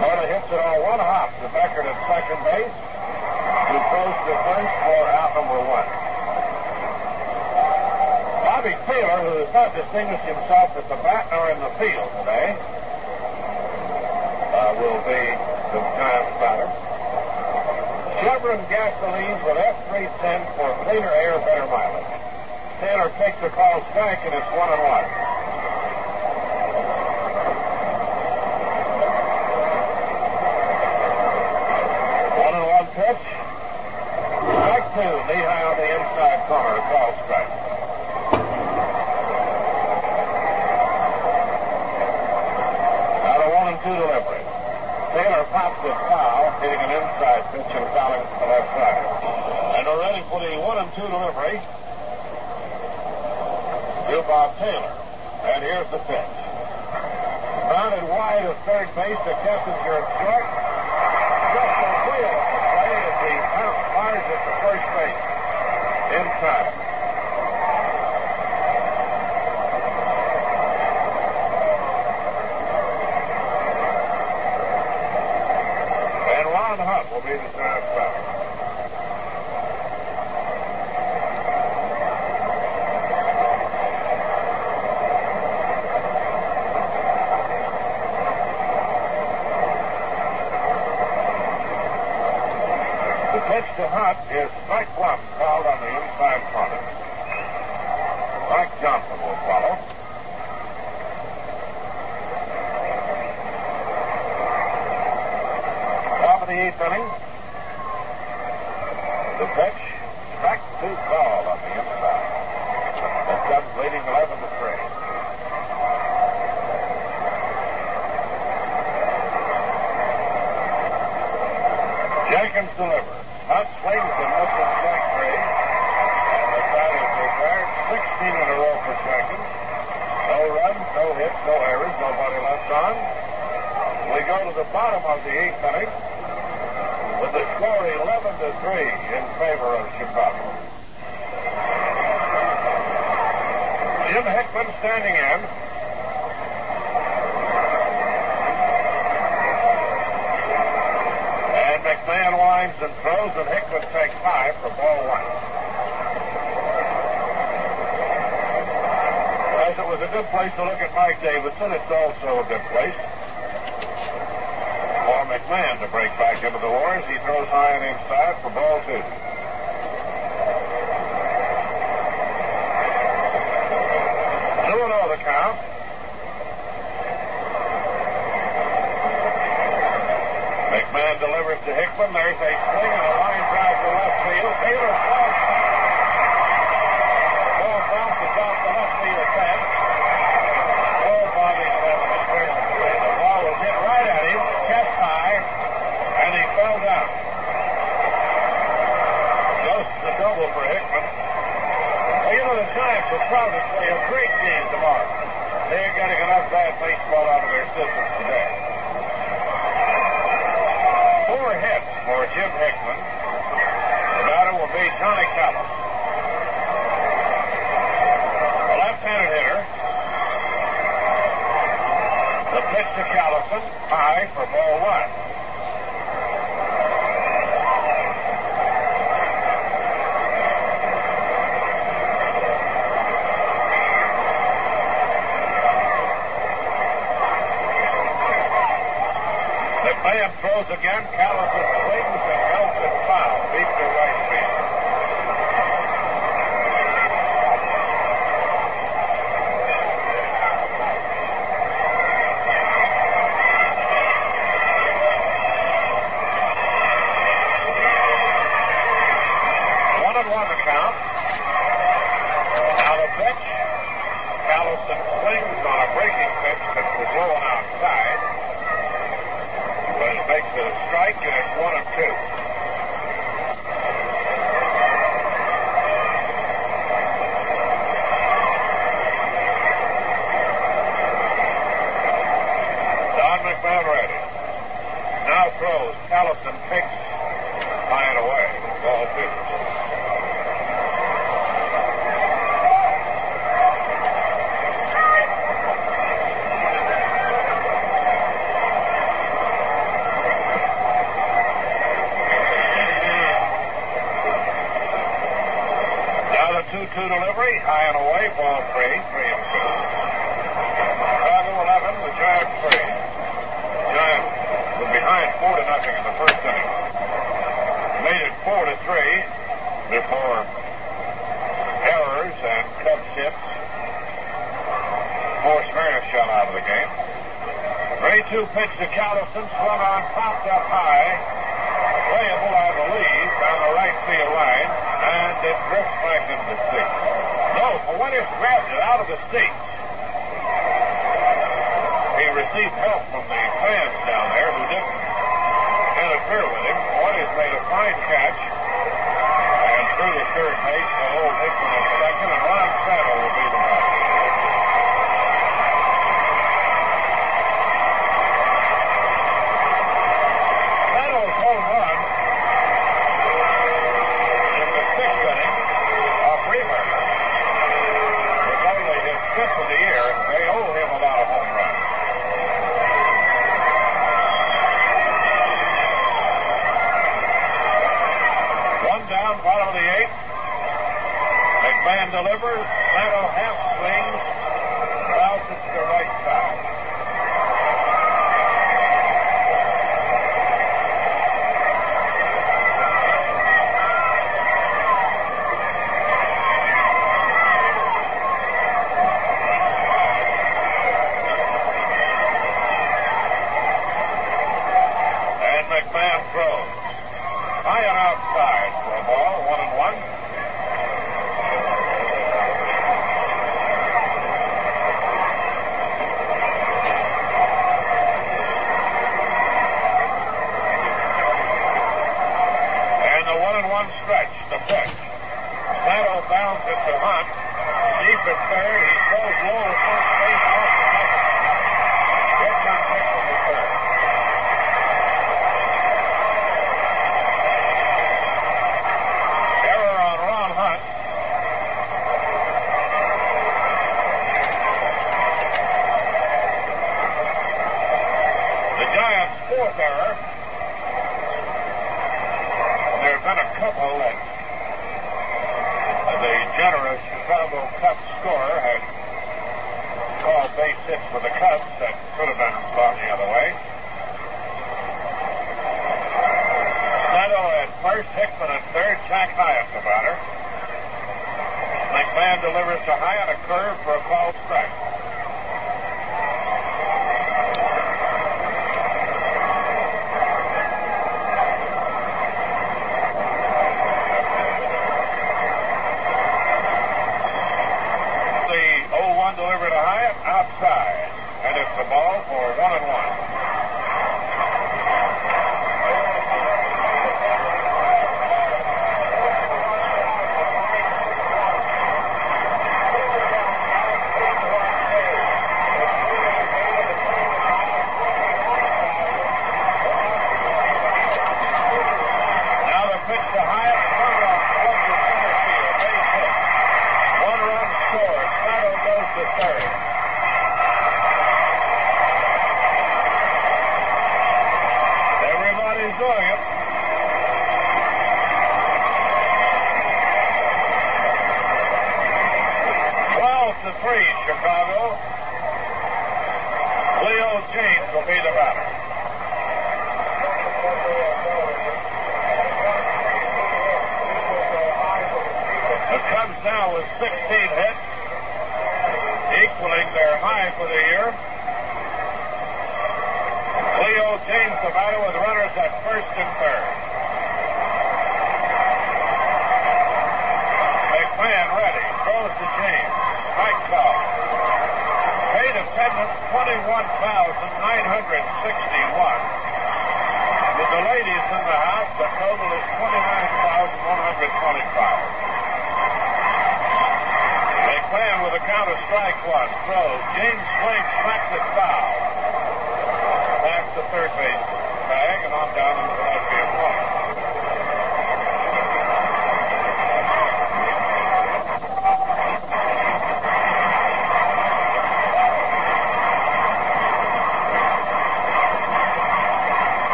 Miller hits it on one hop to Beckert at second base. He throws to first for out number one. Bobby Taylor, who has not distinguished himself at the bat nor in the field today, uh, will be the Giants batter. Chevron gasolines with F310 for cleaner air, better mileage. Taylor takes the call, back, and it's one and one. The to Captain Garrett Short. Just a on the play as he fires it to first base. In time. And Ron Hunt will be the time. Yes. And throws, and Hickman takes five for ball one. As it was a good place to look at Mike Davison, it's also a good place for McMahon to break back into the wars. again. Callis is waiting for 2-2 delivery, high and away, ball three, three and two. Chicago 11, the Giants three. The Giants were behind four to nothing in the first inning. Made it four to three before errors and Cubs hits forced Marichal out of the game. Ray 2 pitch to Callison, swung on, popped up high, playable, I believe, down the right midfield line, and it drifts back into the seat. No, Fuentes grabbed it out of the seat. He received help from the fans down there who didn't interfere with him. Fuentes made a fine catch and threw the third base for Old Hickman in second, and Ron Santo will be the man.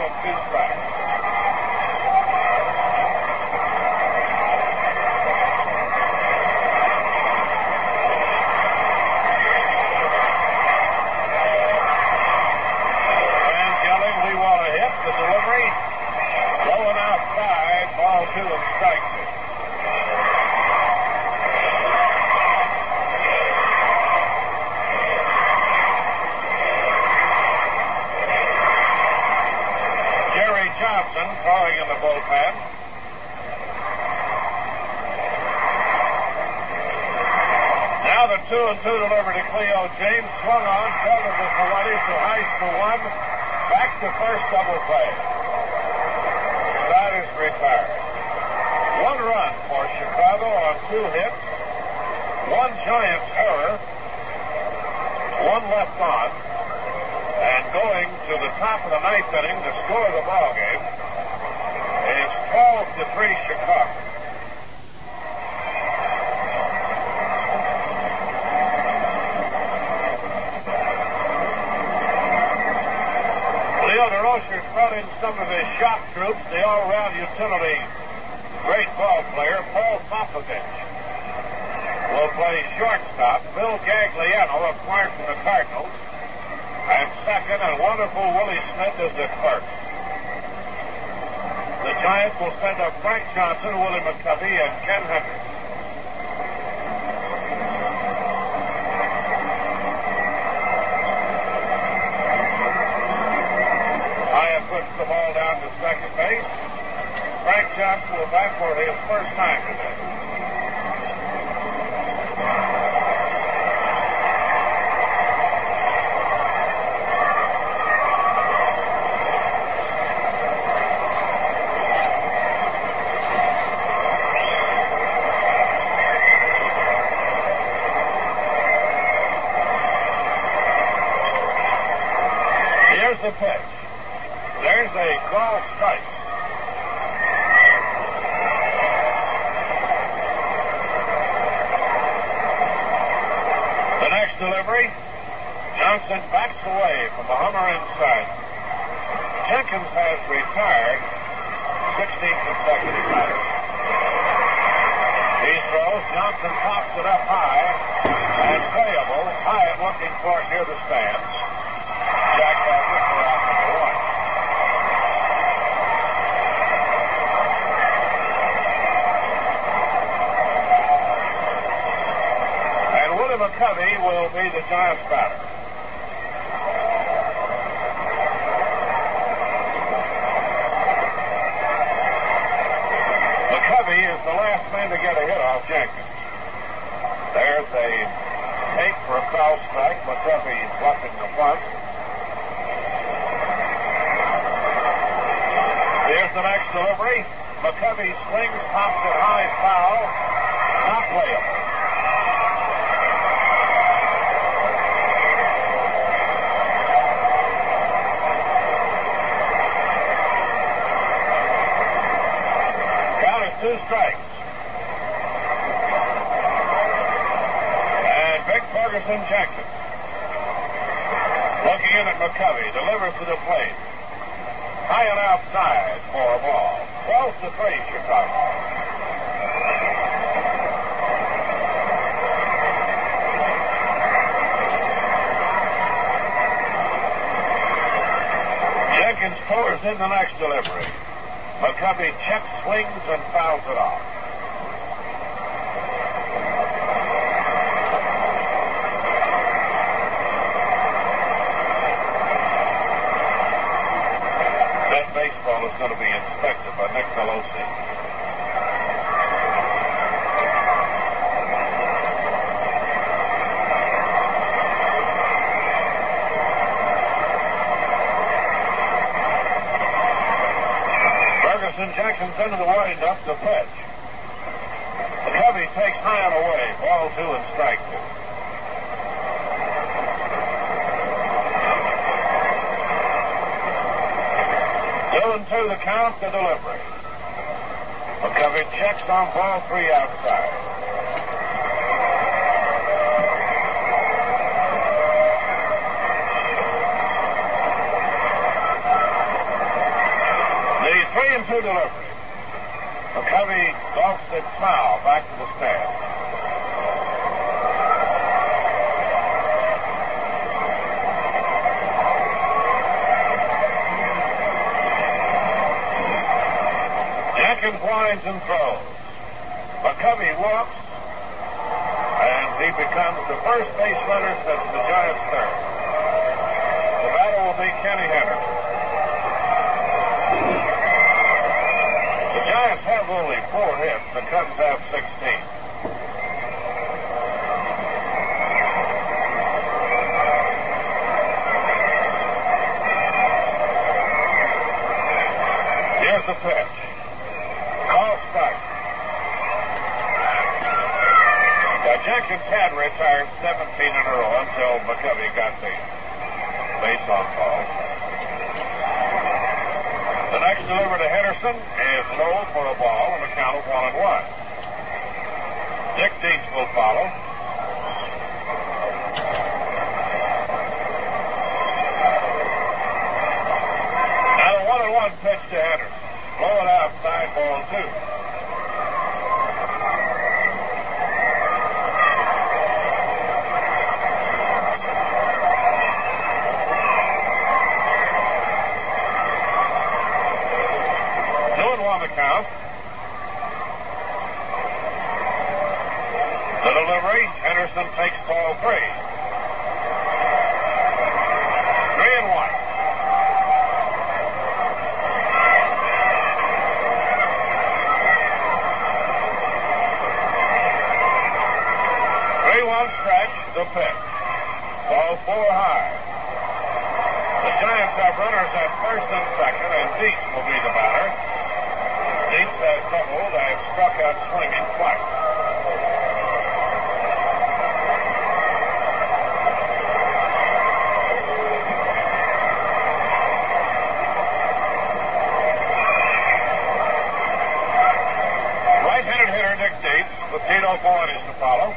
And two strikes. 2 and 2 delivered to Cleo James. Swung on, fell to the Coletti, to Heise for one. Back to first double play. That is retired. One run for Chicago on two hits. One Giants error. One left on. And going to the top of the ninth inning to score the ball game is 12 to 3 Chicago. The all-round utility great ball player, Paul Popovich. Will play shortstop. Phil Gagliano, acquired from the Cardinals. And second, and wonderful Willie Smith is the first. The Giants will send up Frank Johnson, Willie McCovey, and Ken Henderson. Hiatt puts the ball down to second base. Frank Johnson will bat for his first time today. Here's the pitch. There's a call strike. The next delivery, Johnson backs away from the Hummer inside. Jenkins has retired 16 consecutive batters. He throws, Johnson pops it up high and playable. Hiatt looking for it near the stands. Jack Patrick for out number one. And Willie McCovey will be Jackson. Looking in at McCovey, delivers to the plate. High and outside for a ball. 12 to 3, Chicago. Jenkins pours in the next delivery. McCovey checks, swings, and fouls it off. Up to pitch. McCovey takes and away. Ball two and strike two. Two and two the count, the delivery. McCovey checks on ball three outside. The three and two delivery. McCovey lofts it foul back to the stand. Jenkins winds and throws. McCovey walks, and he becomes the first base runner since the Giants' third. The batter will be Kenny Henderson. Have only four hits. The Cubs have 16. Here's the pitch. Call strike. Now, Jenkins had retired 17 in a row until McCovey got the base on ball. The next delivery to Henderson is low for a ball and a count of one and one. Dick Dietz will follow. Now the one and one pitch to Henderson. Blow it outside, ball two. Two and one the count. The delivery, Henderson takes ball three. Three and one. Three one stretch, the pitch. Ball four high. The Giants have runners at first and second, and Dietz will be the batter. Dietz has doubled and struck out swinging twice. Right-handed hitter Dick Dietz Fuentes to follow.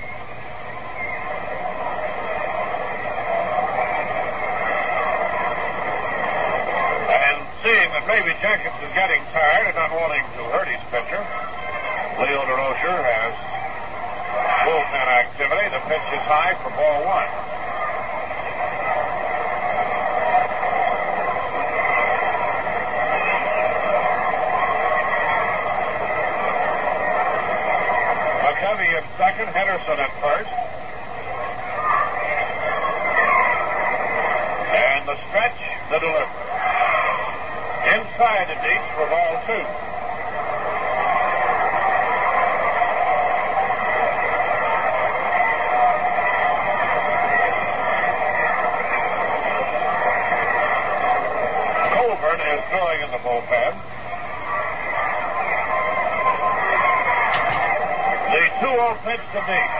And seeing that maybe Jenkins is getting tired and not wanting to hurt his pitcher, Leo Durocher has bullpen activity. The pitch is high for ball one. McCovey at second, Henderson at first. And the stretch, the delivery. Inside the Dietz for ball two. Colborn is throwing in the bullpen. Pitch to Dietz.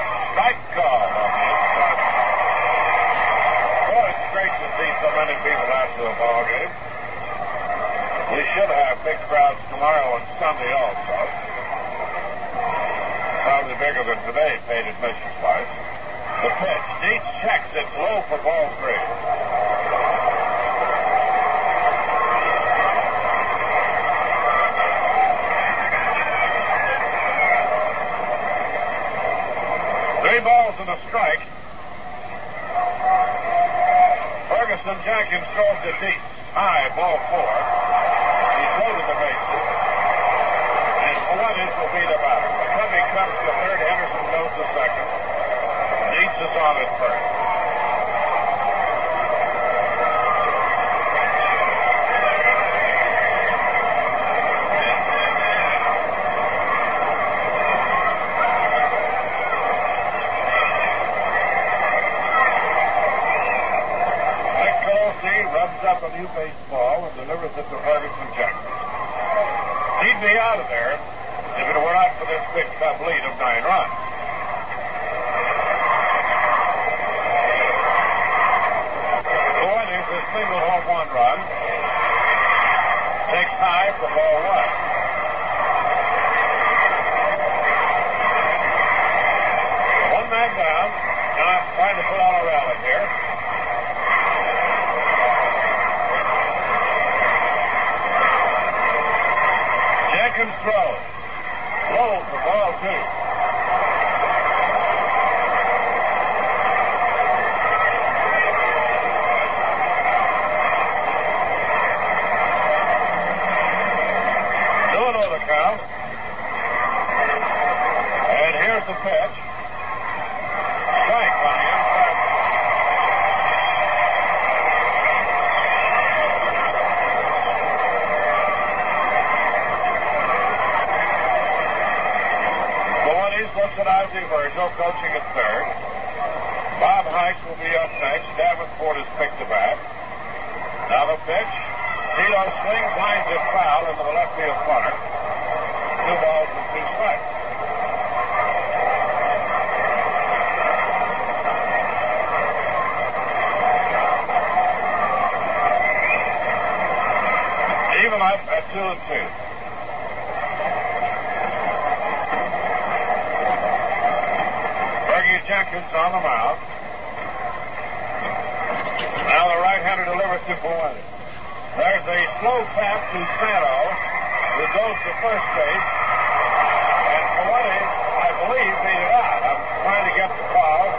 12 to catch Still. Fergie Jenkins on the mound. Now the right-hander delivers to Fuentes. There's a slow pass to Santo, who goes to first base. And Fuentes, I believe, beat it out. I'm trying to get the call.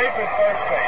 Safe at first base.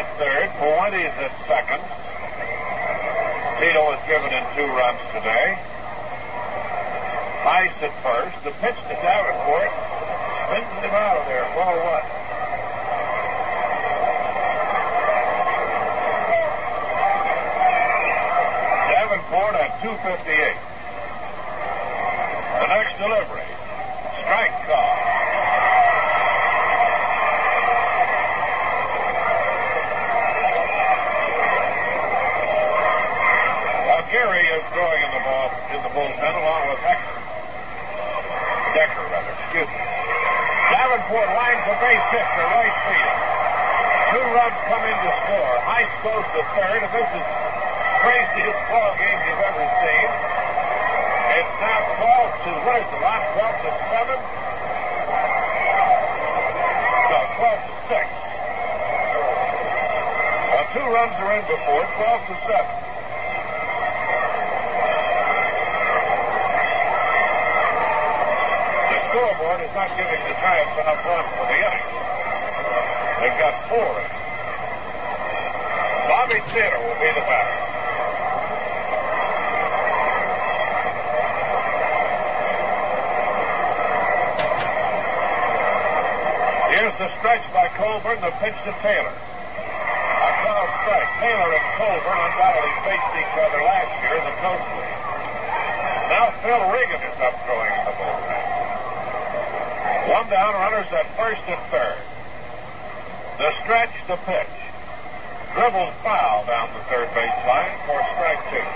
At third. Fuentes at second. Tito was given in two runs today. Ice at first. The pitch to Davenport spins him out of there. Ball one. Davenport at 258. The next delivery. The bullpen along with Hector. Decker, rather. Excuse me. Davenport lines a base hit to right field. Two runs come in to score. Heise goes to third, and this is craziest ball game you've ever seen. It's now 12 to what is the last 12 to 7? No, 12 to 6. Well, two runs are in before, 12 to 7. The scoreboard is not giving the Giants enough runs for the inning. They've got four. Bobby Taylor will be the batter. Here's the stretch by Colborn, the pitch to Taylor. A foul strike. Taylor and Colborn undoubtedly faced each other last year in the Coast. Now Phil Regan is up throwing. One down, runners at first and third. The stretch, the pitch. Dribbled foul down the third baseline for strike two.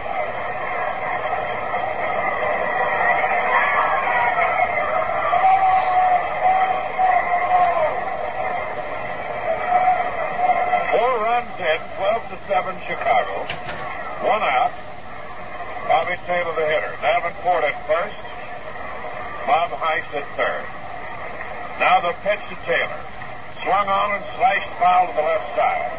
Four runs in, 12 to 7 Chicago. One out. Bobby Taylor the hitter. Davenport at first. Bob Heise at third. Now the pitch to Taylor. Swung on and slashed foul to the left side.